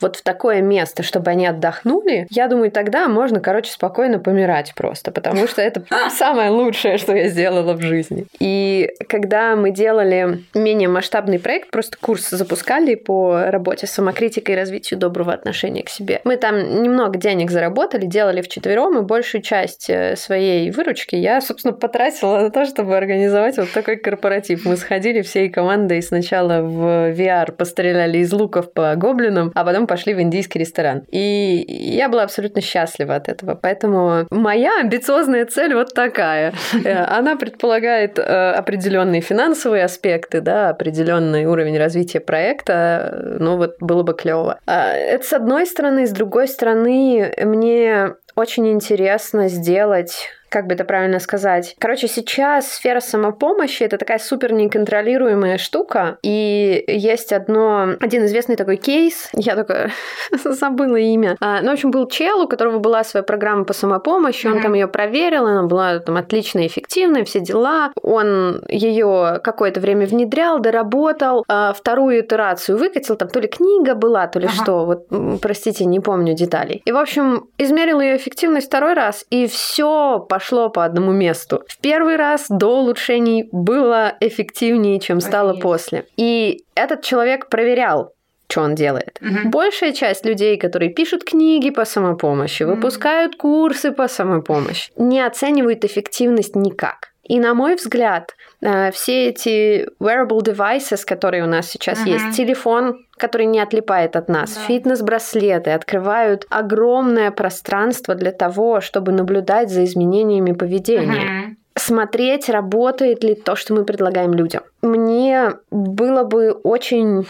вот в такое место, чтобы они отдохнули, я думаю, тогда можно, короче, спокойно помирать просто, потому что это самое лучшее, что я сделала в жизни. И когда мы делали менее масштабный проект, просто курс запускали по работе с самокритикой и развитию доброго отношения к себе. Мы там немного денег заработали, делали вчетвером, и большую часть э, своей выручки я, собственно, потратила на то, чтобы организовать вот такой корпоратив. Мы сходили всей командой сначала в VR, постреляли из луков по гоблинам, а потом пошли в индийский ресторан. И я была абсолютно счастлива от этого. Поэтому моя амбициозная цель вот такая. Э, она предполагает э, определенные финансовые аспекты, да, определенный уровень развития проекта. Ну вот было бы клево. А, это с одной стороны, с другой стороны, мне очень интересно сделать как бы это правильно сказать. Короче, сейчас сфера самопомощи это такая супер неконтролируемая штука. И есть одно, один известный такой кейс. Я только забыла имя. А, ну, в общем, был чел, у которого была своя программа по самопомощи. Он там ее проверил, она была там отлично эффективная, все дела. Он ее какое-то время внедрял, доработал, а вторую итерацию выкатил. Там то ли книга была, то ли ага. что. Вот, простите, не помню деталей. И, в общем, измерил ее эффективность второй раз, и все пошло пошло по одному месту. В первый раз до улучшений было эффективнее, чем стало Офигеть. после. И этот человек проверял, что он делает. Угу. Большая часть людей, которые пишут книги по самопомощи, угу. выпускают курсы по самопомощи, не оценивают эффективность никак. И на мой взгляд, э, все эти wearable devices, которые у нас сейчас uh-huh. есть, телефон, который не отлипает от нас, да. фитнес-браслеты открывают огромное пространство для того, чтобы наблюдать за изменениями поведения. Uh-huh смотреть, работает ли то, что мы предлагаем людям. Мне было бы очень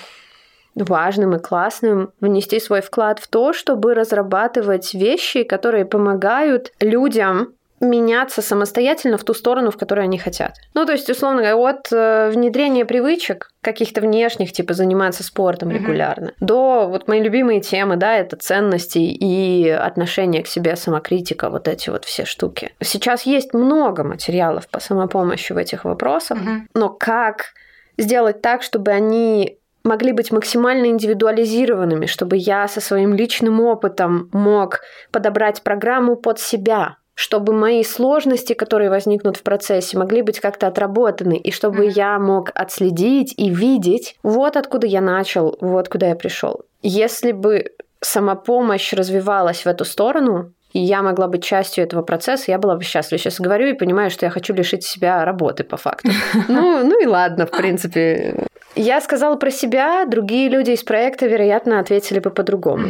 важным и классным внести свой вклад в то, чтобы разрабатывать вещи, которые помогают людям меняться самостоятельно в ту сторону, в которой они хотят. Ну, то есть, условно говоря, от э, внедрения привычек каких-то внешних, типа заниматься спортом mm-hmm. регулярно, до вот мои любимые темы, да, это ценности и отношение к себе, самокритика, вот эти вот все штуки. Сейчас есть много материалов по самопомощи в этих вопросах, mm-hmm. но как сделать так, чтобы они могли быть максимально индивидуализированными, чтобы я со своим личным опытом мог подобрать программу под себя, чтобы мои сложности, которые возникнут в процессе, могли быть как-то отработаны, и чтобы mm-hmm. я мог отследить и видеть, вот откуда я начал, вот куда я пришел. Если бы самопомощь развивалась в эту сторону, и я могла быть частью этого процесса, я была бы счастлива. Сейчас говорю и понимаю, что я хочу лишить себя работы по факту. Ну, ну и ладно, в принципе. Я сказала про себя, другие люди из проекта, вероятно, ответили бы по-другому.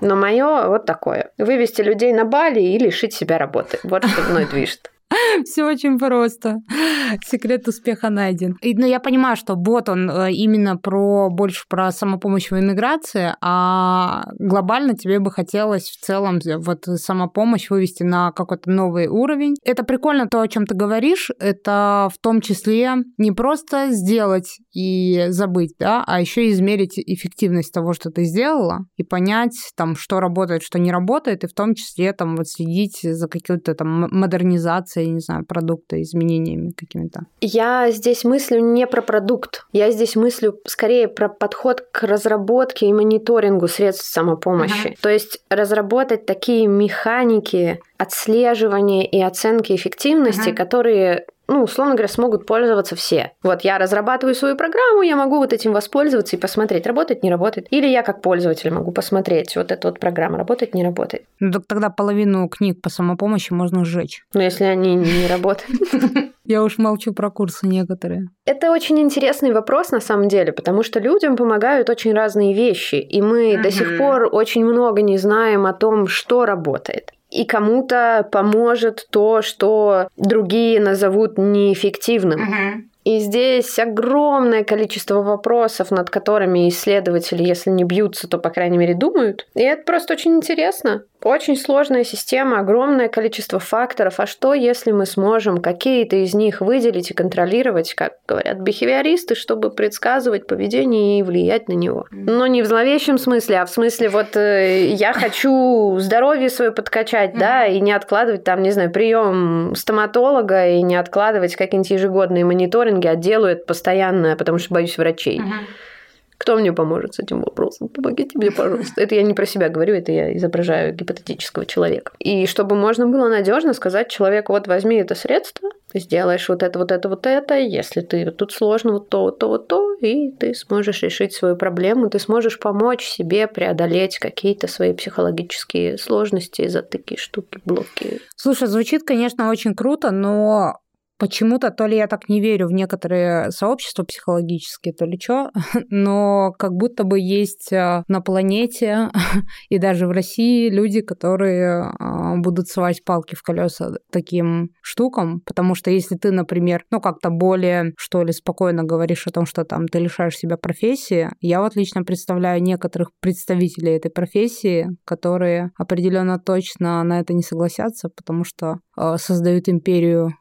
Но мое вот такое. Вывести людей на Бали и лишить себя работы. Вот что мной движет. Все очень просто. Секрет успеха найден. И, ну, я понимаю, что бот, он э, именно про больше про самопомощь в иммиграции, а глобально тебе бы хотелось в целом вот самопомощь вывести на какой-то новый уровень. Это прикольно то, о чем ты говоришь. Это в том числе не просто сделать и забыть, да, а еще измерить эффективность того, что ты сделала, и понять, там, что работает, что не работает, и в том числе там вот следить за какой-то там модернизацией, не знаю, продукта, изменениями какими-то. Я здесь мыслю не про продукт, я здесь мыслю скорее про подход к разработке и мониторингу средств самопомощи. Ага. То есть разработать такие механики отслеживания и оценки эффективности, ага. которые ну, условно говоря, смогут пользоваться все. Вот я разрабатываю свою программу, я могу вот этим воспользоваться и посмотреть, работает, не работает. Или я как пользователь могу посмотреть, вот эта вот программа работает, не работает. Ну, так тогда половину книг по самопомощи можно сжечь. Ну, если они не работают. Я уж молчу про курсы некоторые. Это очень интересный вопрос на самом деле, потому что людям помогают очень разные вещи, и мы mm-hmm. до сих пор очень много не знаем о том, что работает. И кому-то поможет то, что другие назовут неэффективным. Mm-hmm. И здесь огромное количество вопросов, над которыми исследователи, если не бьются, то, по крайней мере, думают. И это просто очень интересно. Очень сложная система, огромное количество факторов. А что, если мы сможем какие-то из них выделить и контролировать, как говорят бихевиористы, чтобы предсказывать поведение и влиять на него? Но не в зловещем смысле, а в смысле вот э, я хочу здоровье свое подкачать, да, и не откладывать там, не знаю, прием стоматолога и не откладывать какие-нибудь ежегодные мониторинги, а делаю это постоянно, потому что боюсь врачей. Кто мне поможет с этим вопросом? Помогите мне, пожалуйста. Это я не про себя говорю, это я изображаю гипотетического человека. И чтобы можно было надежно сказать человеку, вот возьми это средство, сделаешь вот это, вот это, вот это, если ты тут сложно вот то, вот то, вот то, и ты сможешь решить свою проблему, ты сможешь помочь себе преодолеть какие-то свои психологические сложности, затыки, штуки, блоки. Слушай, звучит, конечно, очень круто, но Почему-то то ли я так не верю в некоторые сообщества психологические, то ли что, но как будто бы есть э, на планете и даже в России люди, которые а, будут свать палки в колеса таким штукам, потому что если ты, например, ну как-то более, что ли, спокойно говоришь о том, что там ты лишаешь себя профессии, я вот лично представляю некоторых представителей этой профессии, которые определенно точно на это не согласятся, потому что э, создают империю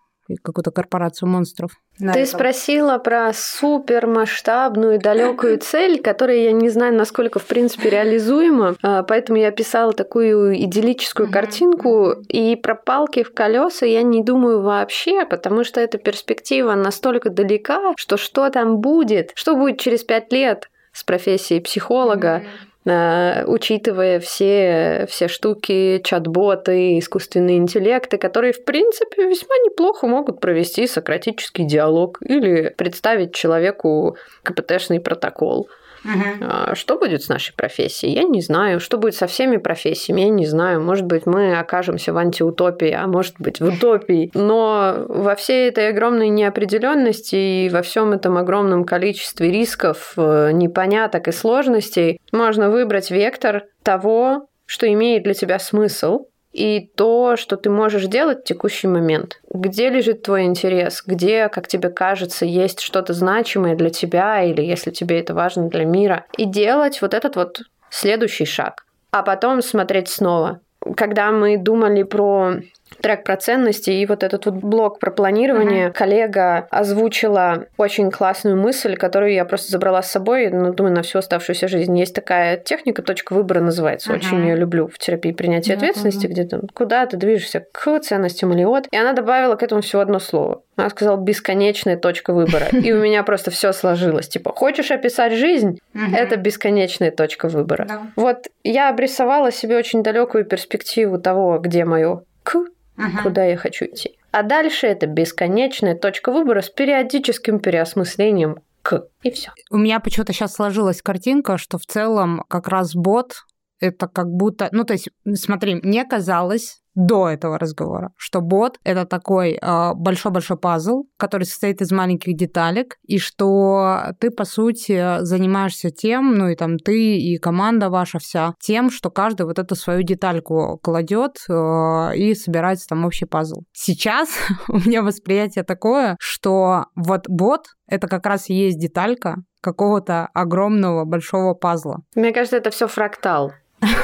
какую-то корпорацию монстров. Ты этом. спросила про супермасштабную далекую цель, которая я не знаю, насколько в принципе реализуема, а, поэтому я писала такую идиллическую картинку, и про палки в колеса я не думаю вообще, потому что эта перспектива настолько далека, что что там будет, что будет через пять лет с профессией психолога, mm-hmm учитывая все, все штуки, чат-боты, искусственные интеллекты, которые, в принципе, весьма неплохо могут провести сократический диалог или представить человеку КПТшный протокол. Угу. Что будет с нашей профессией? Я не знаю. Что будет со всеми профессиями? Я не знаю. Может быть, мы окажемся в антиутопии, а может быть, в утопии. Но во всей этой огромной неопределенности и во всем этом огромном количестве рисков, э, непоняток и сложностей можно выбрать вектор того, что имеет для тебя смысл, и то, что ты можешь делать в текущий момент. Где лежит твой интерес? Где, как тебе кажется, есть что-то значимое для тебя или если тебе это важно для мира? И делать вот этот вот следующий шаг. А потом смотреть снова. Когда мы думали про трек про ценности и вот этот вот блок про планирование. Mm-hmm. Коллега озвучила очень классную мысль, которую я просто забрала с собой, ну, думаю, на всю оставшуюся жизнь. Есть такая техника, точка выбора называется. Mm-hmm. Очень ее люблю в терапии принятия mm-hmm. ответственности, где там куда ты движешься к ценностям или от. И она добавила к этому всего одно слово. Она сказала бесконечная точка выбора. И у меня просто все сложилось. Типа, хочешь описать жизнь? Это бесконечная точка выбора. Вот я обрисовала себе очень далекую перспективу того, где мое к угу. куда я хочу идти. А дальше это бесконечная точка выбора с периодическим переосмыслением к. И все. У меня почему-то сейчас сложилась картинка, что в целом как раз бот это как будто... Ну, то есть, смотри, мне казалось, до этого разговора, что бот — это такой а, большой-большой э, пазл, который состоит из маленьких деталек, и что ты, по сути, занимаешься тем, ну и там ты и команда ваша вся, тем, что каждый вот эту свою детальку кладет э, и собирается там общий пазл. Сейчас у меня восприятие такое, что вот бот — это как раз и есть деталька какого-то огромного большого пазла. Мне кажется, это все фрактал.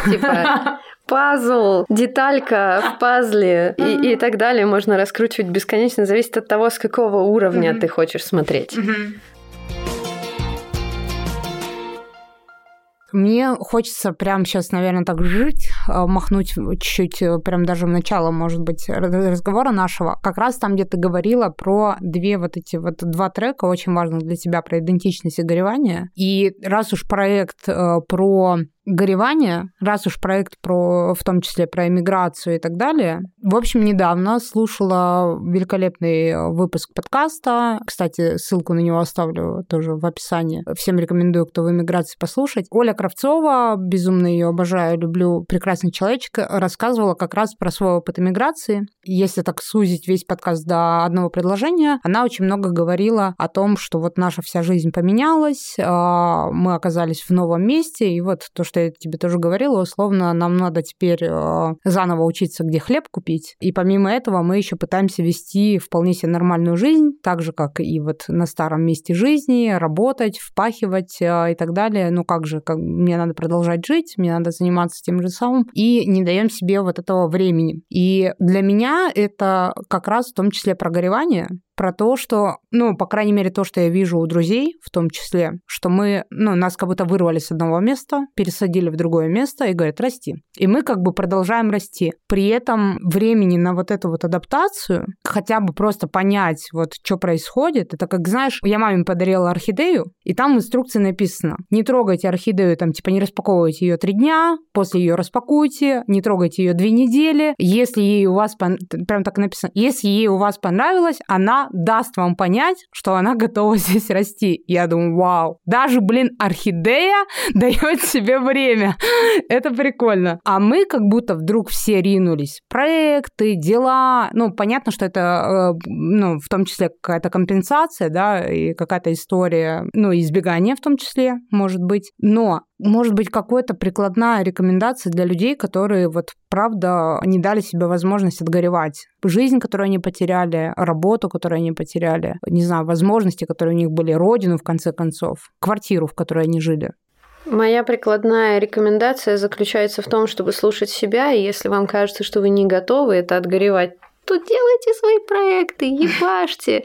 Типа пазл, деталька в пазле и, и так далее можно раскручивать бесконечно, зависит от того, с какого уровня ты хочешь смотреть. Мне хочется прямо сейчас, наверное, так жить, а, махнуть чуть-чуть, э, прям даже в начало, может быть, разговора нашего, как раз там, где ты говорила про две вот эти вот два трека, очень важных для тебя, про идентичность и горевание. И раз уж проект э, про горевание, раз уж проект про, в том числе про эмиграцию и так далее. В общем, недавно слушала великолепный выпуск подкаста. Кстати, ссылку на него оставлю тоже в описании. Всем рекомендую, кто в эмиграции, послушать. Оля Кравцова, безумно ее обожаю, люблю, прекрасный человечек, рассказывала как раз про свой опыт эмиграции. Если так сузить весь подкаст до одного предложения, она очень много говорила о том, что вот наша вся жизнь поменялась, а, мы оказались в новом месте, и вот то, что я тебе тоже говорила, условно, нам надо теперь э, заново учиться, где хлеб купить. И помимо этого мы еще пытаемся вести вполне себе нормальную жизнь, так же, как и вот на старом месте жизни, работать, впахивать э, и так далее. Ну как же, как, мне надо продолжать жить, мне надо заниматься тем же самым, и не даем себе вот этого времени. И для меня это как раз в том числе прогоревание, про то, что, ну, по крайней мере, то, что я вижу у друзей, в том числе, что мы, ну, нас как будто вырвали с одного места, пересадили в другое место и говорят, расти. И мы как бы продолжаем расти. При этом времени на вот эту вот адаптацию, хотя бы просто понять, вот, что происходит, это как, знаешь, я маме подарила орхидею, и там в инструкции написано, не трогайте орхидею, там, типа, не распаковывайте ее три дня, после ее распакуйте, не трогайте ее две недели, если ей у вас, прям так написано, если ей у вас понравилось, она даст вам понять, что она готова здесь расти. Я думаю, вау, даже, блин, орхидея дает себе время. Это прикольно. А мы как будто вдруг все ринулись. Проекты, дела. Ну, понятно, что это, э, ну, в том числе какая-то компенсация, да, и какая-то история, ну, избегания в том числе, может быть. Но может быть, какая-то прикладная рекомендация для людей, которые вот правда не дали себе возможность отгоревать. Жизнь, которую они потеряли, работу, которую они потеряли, не знаю, возможности, которые у них были, родину, в конце концов, квартиру, в которой они жили. Моя прикладная рекомендация заключается в том, чтобы слушать себя, и если вам кажется, что вы не готовы это отгоревать тут делайте свои проекты, ебашьте,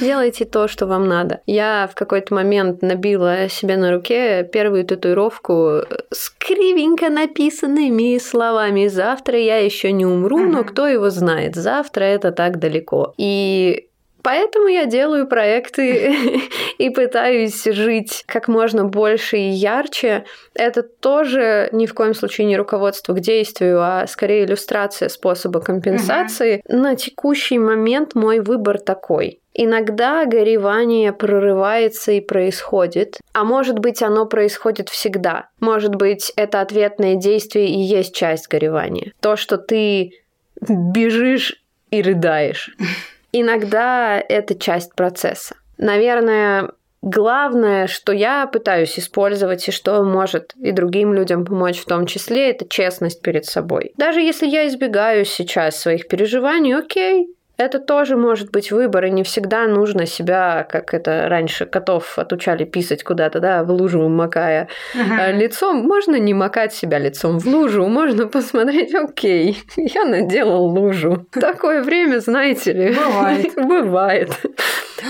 делайте то, что вам надо. Я в какой-то момент набила себе на руке первую татуировку с кривенько написанными словами «Завтра я еще не умру, но кто его знает, завтра это так далеко». И Поэтому я делаю проекты и пытаюсь жить как можно больше и ярче. Это тоже ни в коем случае не руководство к действию, а скорее иллюстрация способа компенсации. Uh-huh. На текущий момент мой выбор такой. Иногда горевание прорывается и происходит, а может быть оно происходит всегда. Может быть это ответное действие и есть часть горевания. То, что ты бежишь и рыдаешь. Иногда это часть процесса. Наверное, главное, что я пытаюсь использовать и что может и другим людям помочь в том числе, это честность перед собой. Даже если я избегаю сейчас своих переживаний, окей, это тоже может быть выбор, и не всегда нужно себя, как это раньше котов отучали писать куда-то, да, в лужу макая ага. лицом. Можно не макать себя лицом в лужу, можно посмотреть, окей, я наделал лужу. Такое время, знаете ли, бывает. бывает.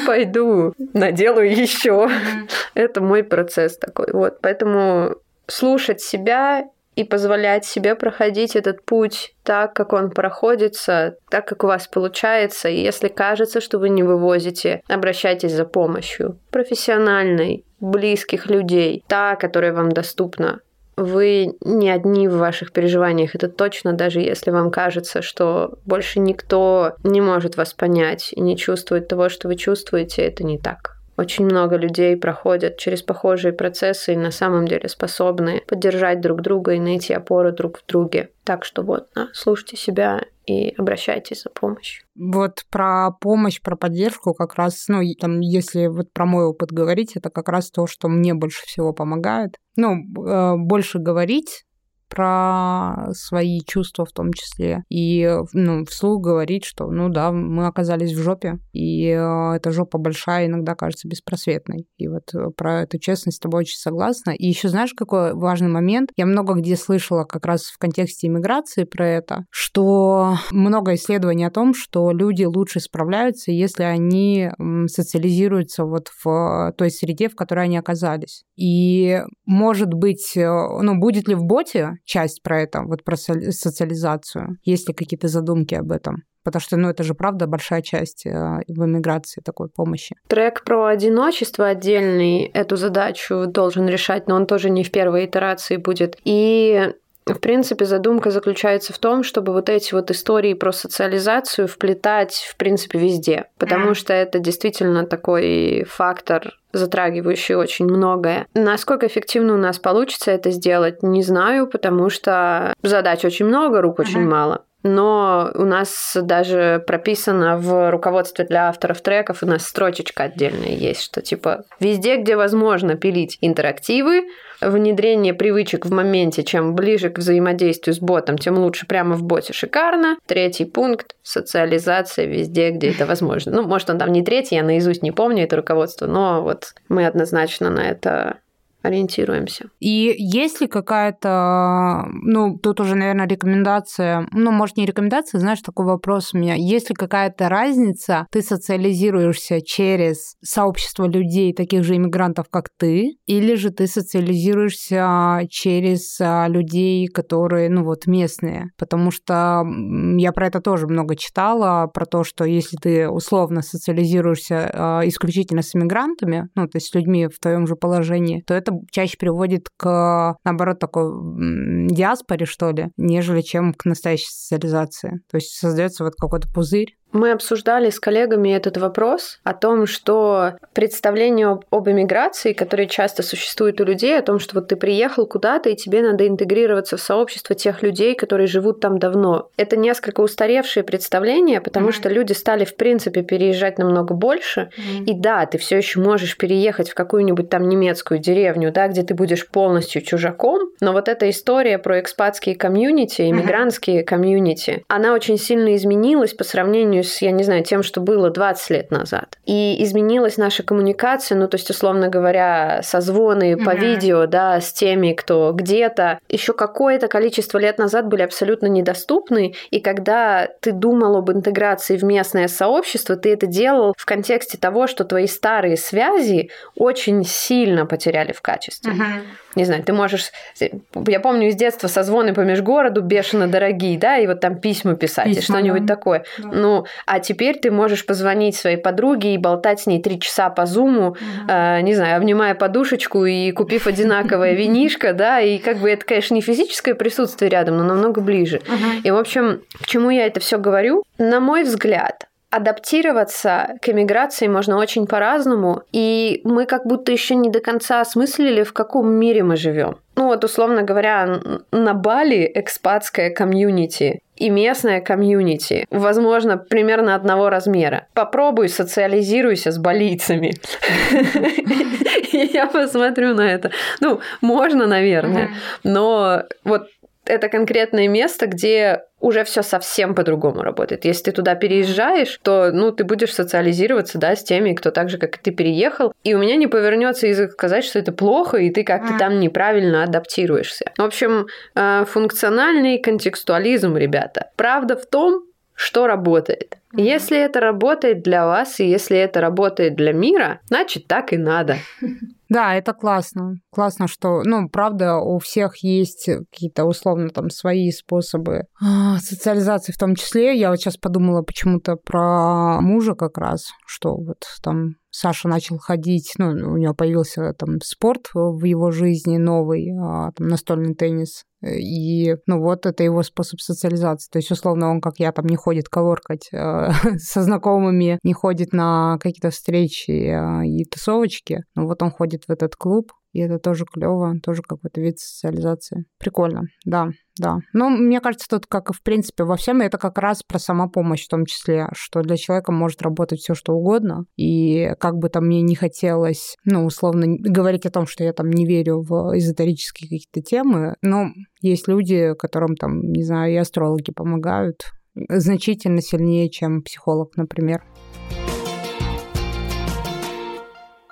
Пойду, наделаю еще. Это мой процесс такой. Вот, поэтому слушать себя и позволять себе проходить этот путь так, как он проходится, так, как у вас получается. И если кажется, что вы не вывозите, обращайтесь за помощью профессиональной, близких людей, та, которая вам доступна. Вы не одни в ваших переживаниях, это точно, даже если вам кажется, что больше никто не может вас понять и не чувствует того, что вы чувствуете, это не так. Очень много людей проходят через похожие процессы и на самом деле способны поддержать друг друга и найти опору друг в друге. Так что вот, слушайте себя и обращайтесь за помощью. Вот про помощь, про поддержку как раз, ну, там, если вот про мой опыт говорить, это как раз то, что мне больше всего помогает. Ну, э, больше говорить, про свои чувства в том числе. И ну, вслух говорить, что ну да, мы оказались в жопе, и э, эта жопа большая иногда кажется беспросветной. И вот э, про эту честность с тобой очень согласна. И еще знаешь, какой важный момент? Я много где слышала как раз в контексте иммиграции про это, что много исследований о том, что люди лучше справляются, если они социализируются вот в той среде, в которой они оказались. И может быть, э, ну, будет ли в боте часть про это, вот про социализацию? Есть ли какие-то задумки об этом? потому что, ну, это же правда большая часть э, в эмиграции такой помощи. Трек про одиночество отдельный эту задачу должен решать, но он тоже не в первой итерации будет. И в принципе, задумка заключается в том, чтобы вот эти вот истории про социализацию вплетать, в принципе, везде, потому что это действительно такой фактор затрагивающий очень многое. Насколько эффективно у нас получится это сделать, не знаю, потому что задач очень много, рук очень uh-huh. мало но у нас даже прописано в руководстве для авторов треков, у нас строчечка отдельная есть, что типа везде, где возможно пилить интерактивы, внедрение привычек в моменте, чем ближе к взаимодействию с ботом, тем лучше прямо в боте шикарно. Третий пункт – социализация везде, где это возможно. Ну, может, он там не третий, я наизусть не помню это руководство, но вот мы однозначно на это ориентируемся. И есть ли какая-то, ну, тут уже, наверное, рекомендация, ну, может, не рекомендация, знаешь, такой вопрос у меня. Есть ли какая-то разница, ты социализируешься через сообщество людей, таких же иммигрантов, как ты, или же ты социализируешься через а, людей, которые, ну, вот, местные? Потому что я про это тоже много читала, про то, что если ты условно социализируешься а, исключительно с иммигрантами, ну, то есть с людьми в твоем же положении, то это чаще приводит к, наоборот, такой диаспоре, что ли, нежели чем к настоящей социализации. То есть создается вот какой-то пузырь, мы обсуждали с коллегами этот вопрос о том, что представление об, об эмиграции, которое часто существует у людей, о том, что вот ты приехал куда-то, и тебе надо интегрироваться в сообщество тех людей, которые живут там давно. Это несколько устаревшее представление, потому mm-hmm. что люди стали, в принципе, переезжать намного больше. Mm-hmm. И да, ты все еще можешь переехать в какую-нибудь там немецкую деревню, да, где ты будешь полностью чужаком, но вот эта история про экспатские комьюнити, иммигрантские mm-hmm. комьюнити, она очень сильно изменилась по сравнению сравнению с, я не знаю, тем, что было 20 лет назад. И изменилась наша коммуникация, ну, то есть, условно говоря, созвоны по mm-hmm. видео, да, с теми, кто где-то. Еще какое-то количество лет назад были абсолютно недоступны, и когда ты думал об интеграции в местное сообщество, ты это делал в контексте того, что твои старые связи очень сильно потеряли в качестве. Mm-hmm не знаю, ты можешь... Я помню из детства созвоны по межгороду бешено дорогие, да, и вот там письма писать письма, и что-нибудь да. такое. Да. Ну, а теперь ты можешь позвонить своей подруге и болтать с ней три часа по зуму, угу. э, не знаю, обнимая подушечку и купив одинаковое винишко, да, и как бы это, конечно, не физическое присутствие рядом, но намного ближе. И, в общем, к чему я это все говорю? На мой взгляд, Адаптироваться к эмиграции можно очень по-разному, и мы как будто еще не до конца осмыслили, в каком мире мы живем. Ну вот, условно говоря, на Бали экспатская комьюнити и местная комьюнити, возможно, примерно одного размера. Попробуй социализируйся с балийцами. Я посмотрю на это. Ну, можно, наверное, но вот это конкретное место, где уже все совсем по-другому работает. Если ты туда переезжаешь, то ну, ты будешь социализироваться да, с теми, кто так же, как и ты, переехал. И у меня не повернется язык сказать, что это плохо, и ты как-то mm. там неправильно адаптируешься. В общем, э, функциональный контекстуализм, ребята. Правда в том, что работает. Mm-hmm. Если это работает для вас, и если это работает для мира, значит так и надо. Да, это классно. Классно, что, ну, правда, у всех есть какие-то условно там свои способы а, социализации в том числе. Я вот сейчас подумала почему-то про мужа как раз, что вот там Саша начал ходить, ну, у него появился там спорт в его жизни новый, а, там настольный теннис. И, ну, вот это его способ социализации. То есть, условно, он, как я, там не ходит коворкать э, со знакомыми, не ходит на какие-то встречи э, и тусовочки. Ну, вот он ходит в этот клуб, и это тоже клево, тоже какой-то вид социализации. Прикольно, да, да. Но мне кажется, тут, как и в принципе во всем, это как раз про самопомощь в том числе, что для человека может работать все что угодно. И как бы там мне не хотелось, ну, условно, говорить о том, что я там не верю в эзотерические какие-то темы, но есть люди, которым там, не знаю, и астрологи помогают значительно сильнее, чем психолог, например.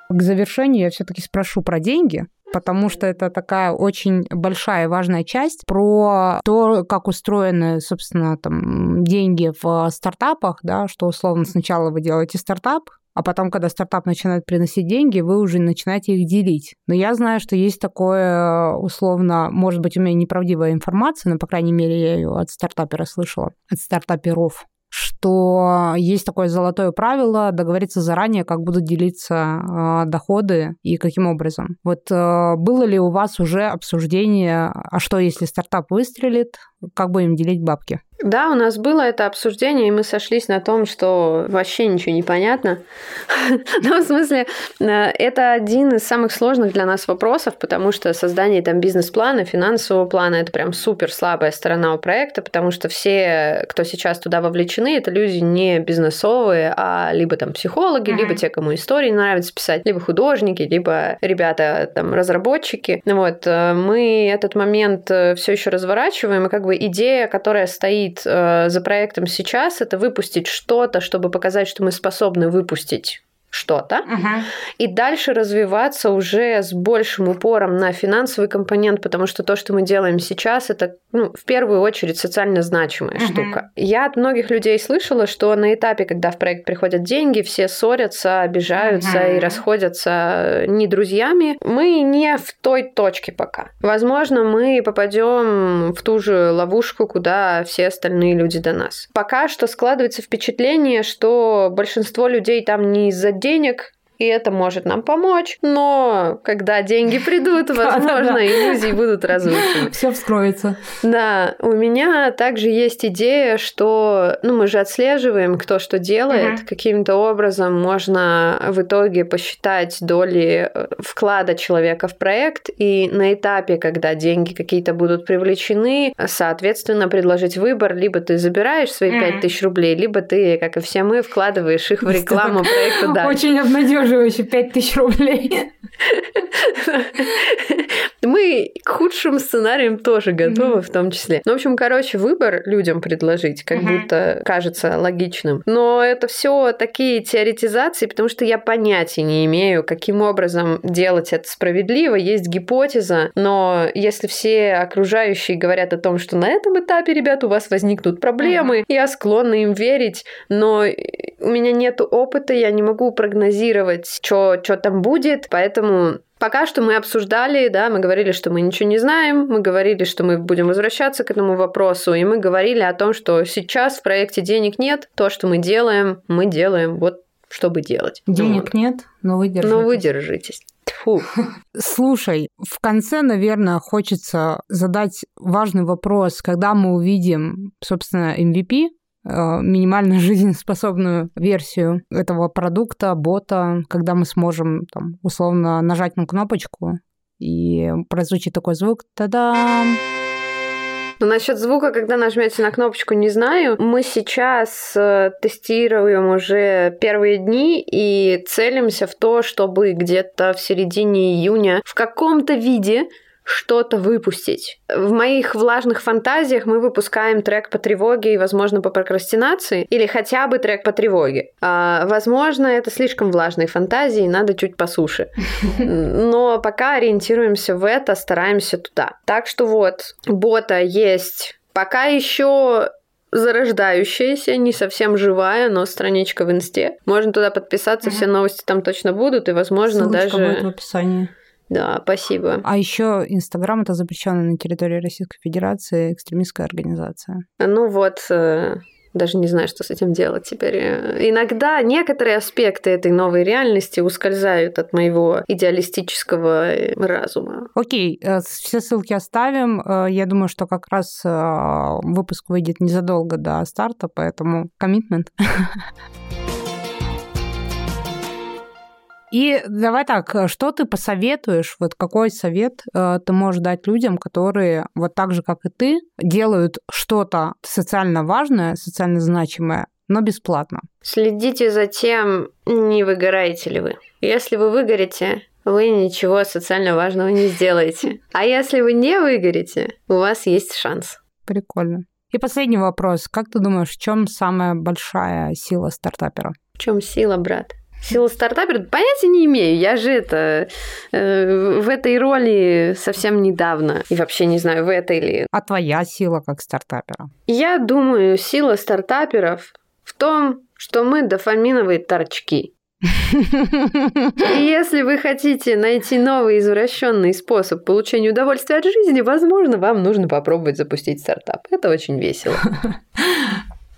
К завершению я все-таки спрошу про деньги, потому что это такая очень большая и важная часть про то, как устроены, собственно, там деньги в стартапах, да, что условно сначала вы делаете стартап, а потом, когда стартап начинает приносить деньги, вы уже начинаете их делить. Но я знаю, что есть такое, условно, может быть, у меня неправдивая информация, но, по крайней мере, я ее от стартапера слышала, от стартаперов, что есть такое золотое правило договориться заранее, как будут делиться э, доходы и каким образом. Вот э, было ли у вас уже обсуждение, а что если стартап выстрелит, как будем делить бабки? Да, у нас было это обсуждение, и мы сошлись на том, что вообще ничего не понятно. ну, в смысле, э, это один из самых сложных для нас вопросов, потому что создание там бизнес-плана, финансового плана – это прям супер слабая сторона у проекта, потому что все, кто сейчас туда вовлечены, это люди не бизнесовые, а либо там психологи, либо те, кому истории нравится писать, либо художники, либо ребята там разработчики. Вот э, мы этот момент э, все еще разворачиваем, и как бы идея, которая стоит э, за проектом сейчас, это выпустить что-то, чтобы показать, что мы способны выпустить что-то, uh-huh. и дальше развиваться уже с большим упором на финансовый компонент, потому что то, что мы делаем сейчас, это ну, в первую очередь социально значимая uh-huh. штука. Я от многих людей слышала, что на этапе, когда в проект приходят деньги, все ссорятся, обижаются uh-huh. и расходятся не друзьями. Мы не в той точке пока. Возможно, мы попадем в ту же ловушку, куда все остальные люди до нас. Пока что складывается впечатление, что большинство людей там не из-за денег, и это может нам помочь, но когда деньги придут, возможно, иллюзии будут разрушены. Все вскроется. Да, у меня также есть идея, что, ну, мы же отслеживаем, кто что делает, каким-то образом можно в итоге посчитать доли э, вклада человека в проект, и на этапе, когда деньги какие-то будут привлечены, соответственно, предложить выбор, либо ты забираешь свои пять тысяч рублей, либо ты, как и все мы, вкладываешь их в рекламу проекта дальше. Очень обнадеживающе удерживающий 5000 рублей. Мы к худшим сценариям тоже готовы, в том числе. Ну, в общем, короче, выбор людям предложить, как будто кажется логичным. Но это все такие теоретизации, потому что я понятия не имею, каким образом делать это справедливо. Есть гипотеза, но если все окружающие говорят о том, что на этом этапе, ребят, у вас возникнут проблемы, я склонна им верить, но у меня нет опыта, я не могу прогнозировать, что там будет, поэтому Пока что мы обсуждали, да, мы говорили, что мы ничего не знаем, мы говорили, что мы будем возвращаться к этому вопросу, и мы говорили о том, что сейчас в проекте денег нет, то, что мы делаем, мы делаем вот чтобы делать. Денег вот. нет, но вы держитесь. Но вы держитесь. Фу. Слушай, в конце, наверное, хочется задать важный вопрос. Когда мы увидим, собственно, MVP, минимально жизнеспособную версию этого продукта, бота, когда мы сможем там, условно нажать на кнопочку и прозвучит такой звук. Та-дам! Но насчет звука, когда нажмете на кнопочку, не знаю. Мы сейчас э, тестируем уже первые дни и целимся в то, чтобы где-то в середине июня в каком-то виде что-то выпустить. В моих влажных фантазиях мы выпускаем трек по тревоге и, возможно, по прокрастинации, или хотя бы трек по тревоге. А, возможно, это слишком влажные фантазии, надо чуть по суше. Но пока ориентируемся в это, стараемся туда. Так что вот, бота есть пока еще зарождающаяся, не совсем живая, но страничка в инсте. Можно туда подписаться, все новости там точно будут, и, возможно, Ссылочка даже... будет в описании. Да, спасибо. А еще Инстаграм это запрещенная на территории Российской Федерации экстремистская организация. Ну вот, э, даже не знаю, что с этим делать теперь. Иногда некоторые аспекты этой новой реальности ускользают от моего идеалистического разума. Окей, э, все ссылки оставим. Э, я думаю, что как раз выпуск выйдет незадолго до старта, поэтому коммитмент. И давай так, э, что ты посоветуешь, вот какой совет э, ты можешь дать людям, которые вот так же, как и ты, делают что-то социально важное, социально значимое, но бесплатно? Следите за тем, не выгораете ли вы. Если вы выгорите, вы ничего социально важного не сделаете. А если вы не выгорите, у вас есть шанс. Прикольно. И последний вопрос. Как ты думаешь, в чем самая большая сила стартапера? В чем сила, брат? Сила стартапера? Понятия не имею. Я же это э, в этой роли совсем недавно. И вообще не знаю, в этой ли. А твоя сила как стартапера? Я думаю, сила стартаперов в том, что мы дофаминовые торчки. И если вы хотите найти новый извращенный способ получения удовольствия от жизни, возможно, вам нужно попробовать запустить стартап. Это очень весело.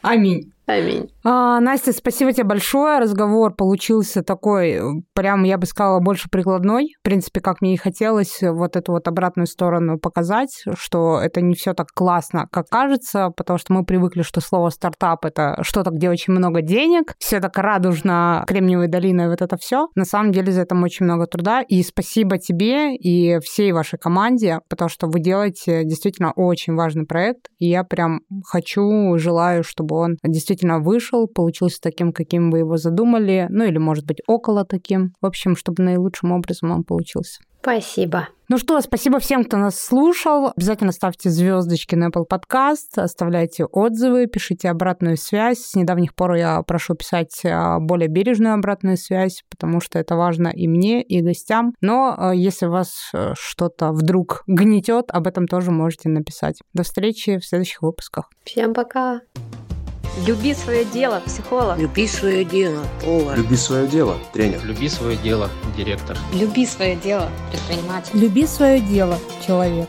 Аминь. Аминь. А, Настя, спасибо тебе большое. Разговор получился такой, прям, я бы сказала, больше прикладной. В принципе, как мне и хотелось вот эту вот обратную сторону показать, что это не все так классно, как кажется, потому что мы привыкли, что слово стартап это что-то, где очень много денег, все так радужно, Кремниевая долина и вот это все. На самом деле за этим очень много труда. И спасибо тебе и всей вашей команде, потому что вы делаете действительно очень важный проект. И я прям хочу, желаю, чтобы он действительно вышел, получился таким, каким вы его задумали, ну или, может быть, около таким. В общем, чтобы наилучшим образом он получился. Спасибо. Ну что, спасибо всем, кто нас слушал. Обязательно ставьте звездочки на Apple Podcast, оставляйте отзывы, пишите обратную связь. С недавних пор я прошу писать а, более бережную обратную связь, потому что это важно и мне, и гостям. Но а, если вас э, что-то вдруг гнетет, об этом тоже можете написать. До встречи в следующих выпусках. Всем пока. Люби свое дело, психолог. Люби свое дело, повар. Люби свое дело, тренер. Люби свое дело, директор. Люби свое дело, предприниматель. Люби свое дело, человек.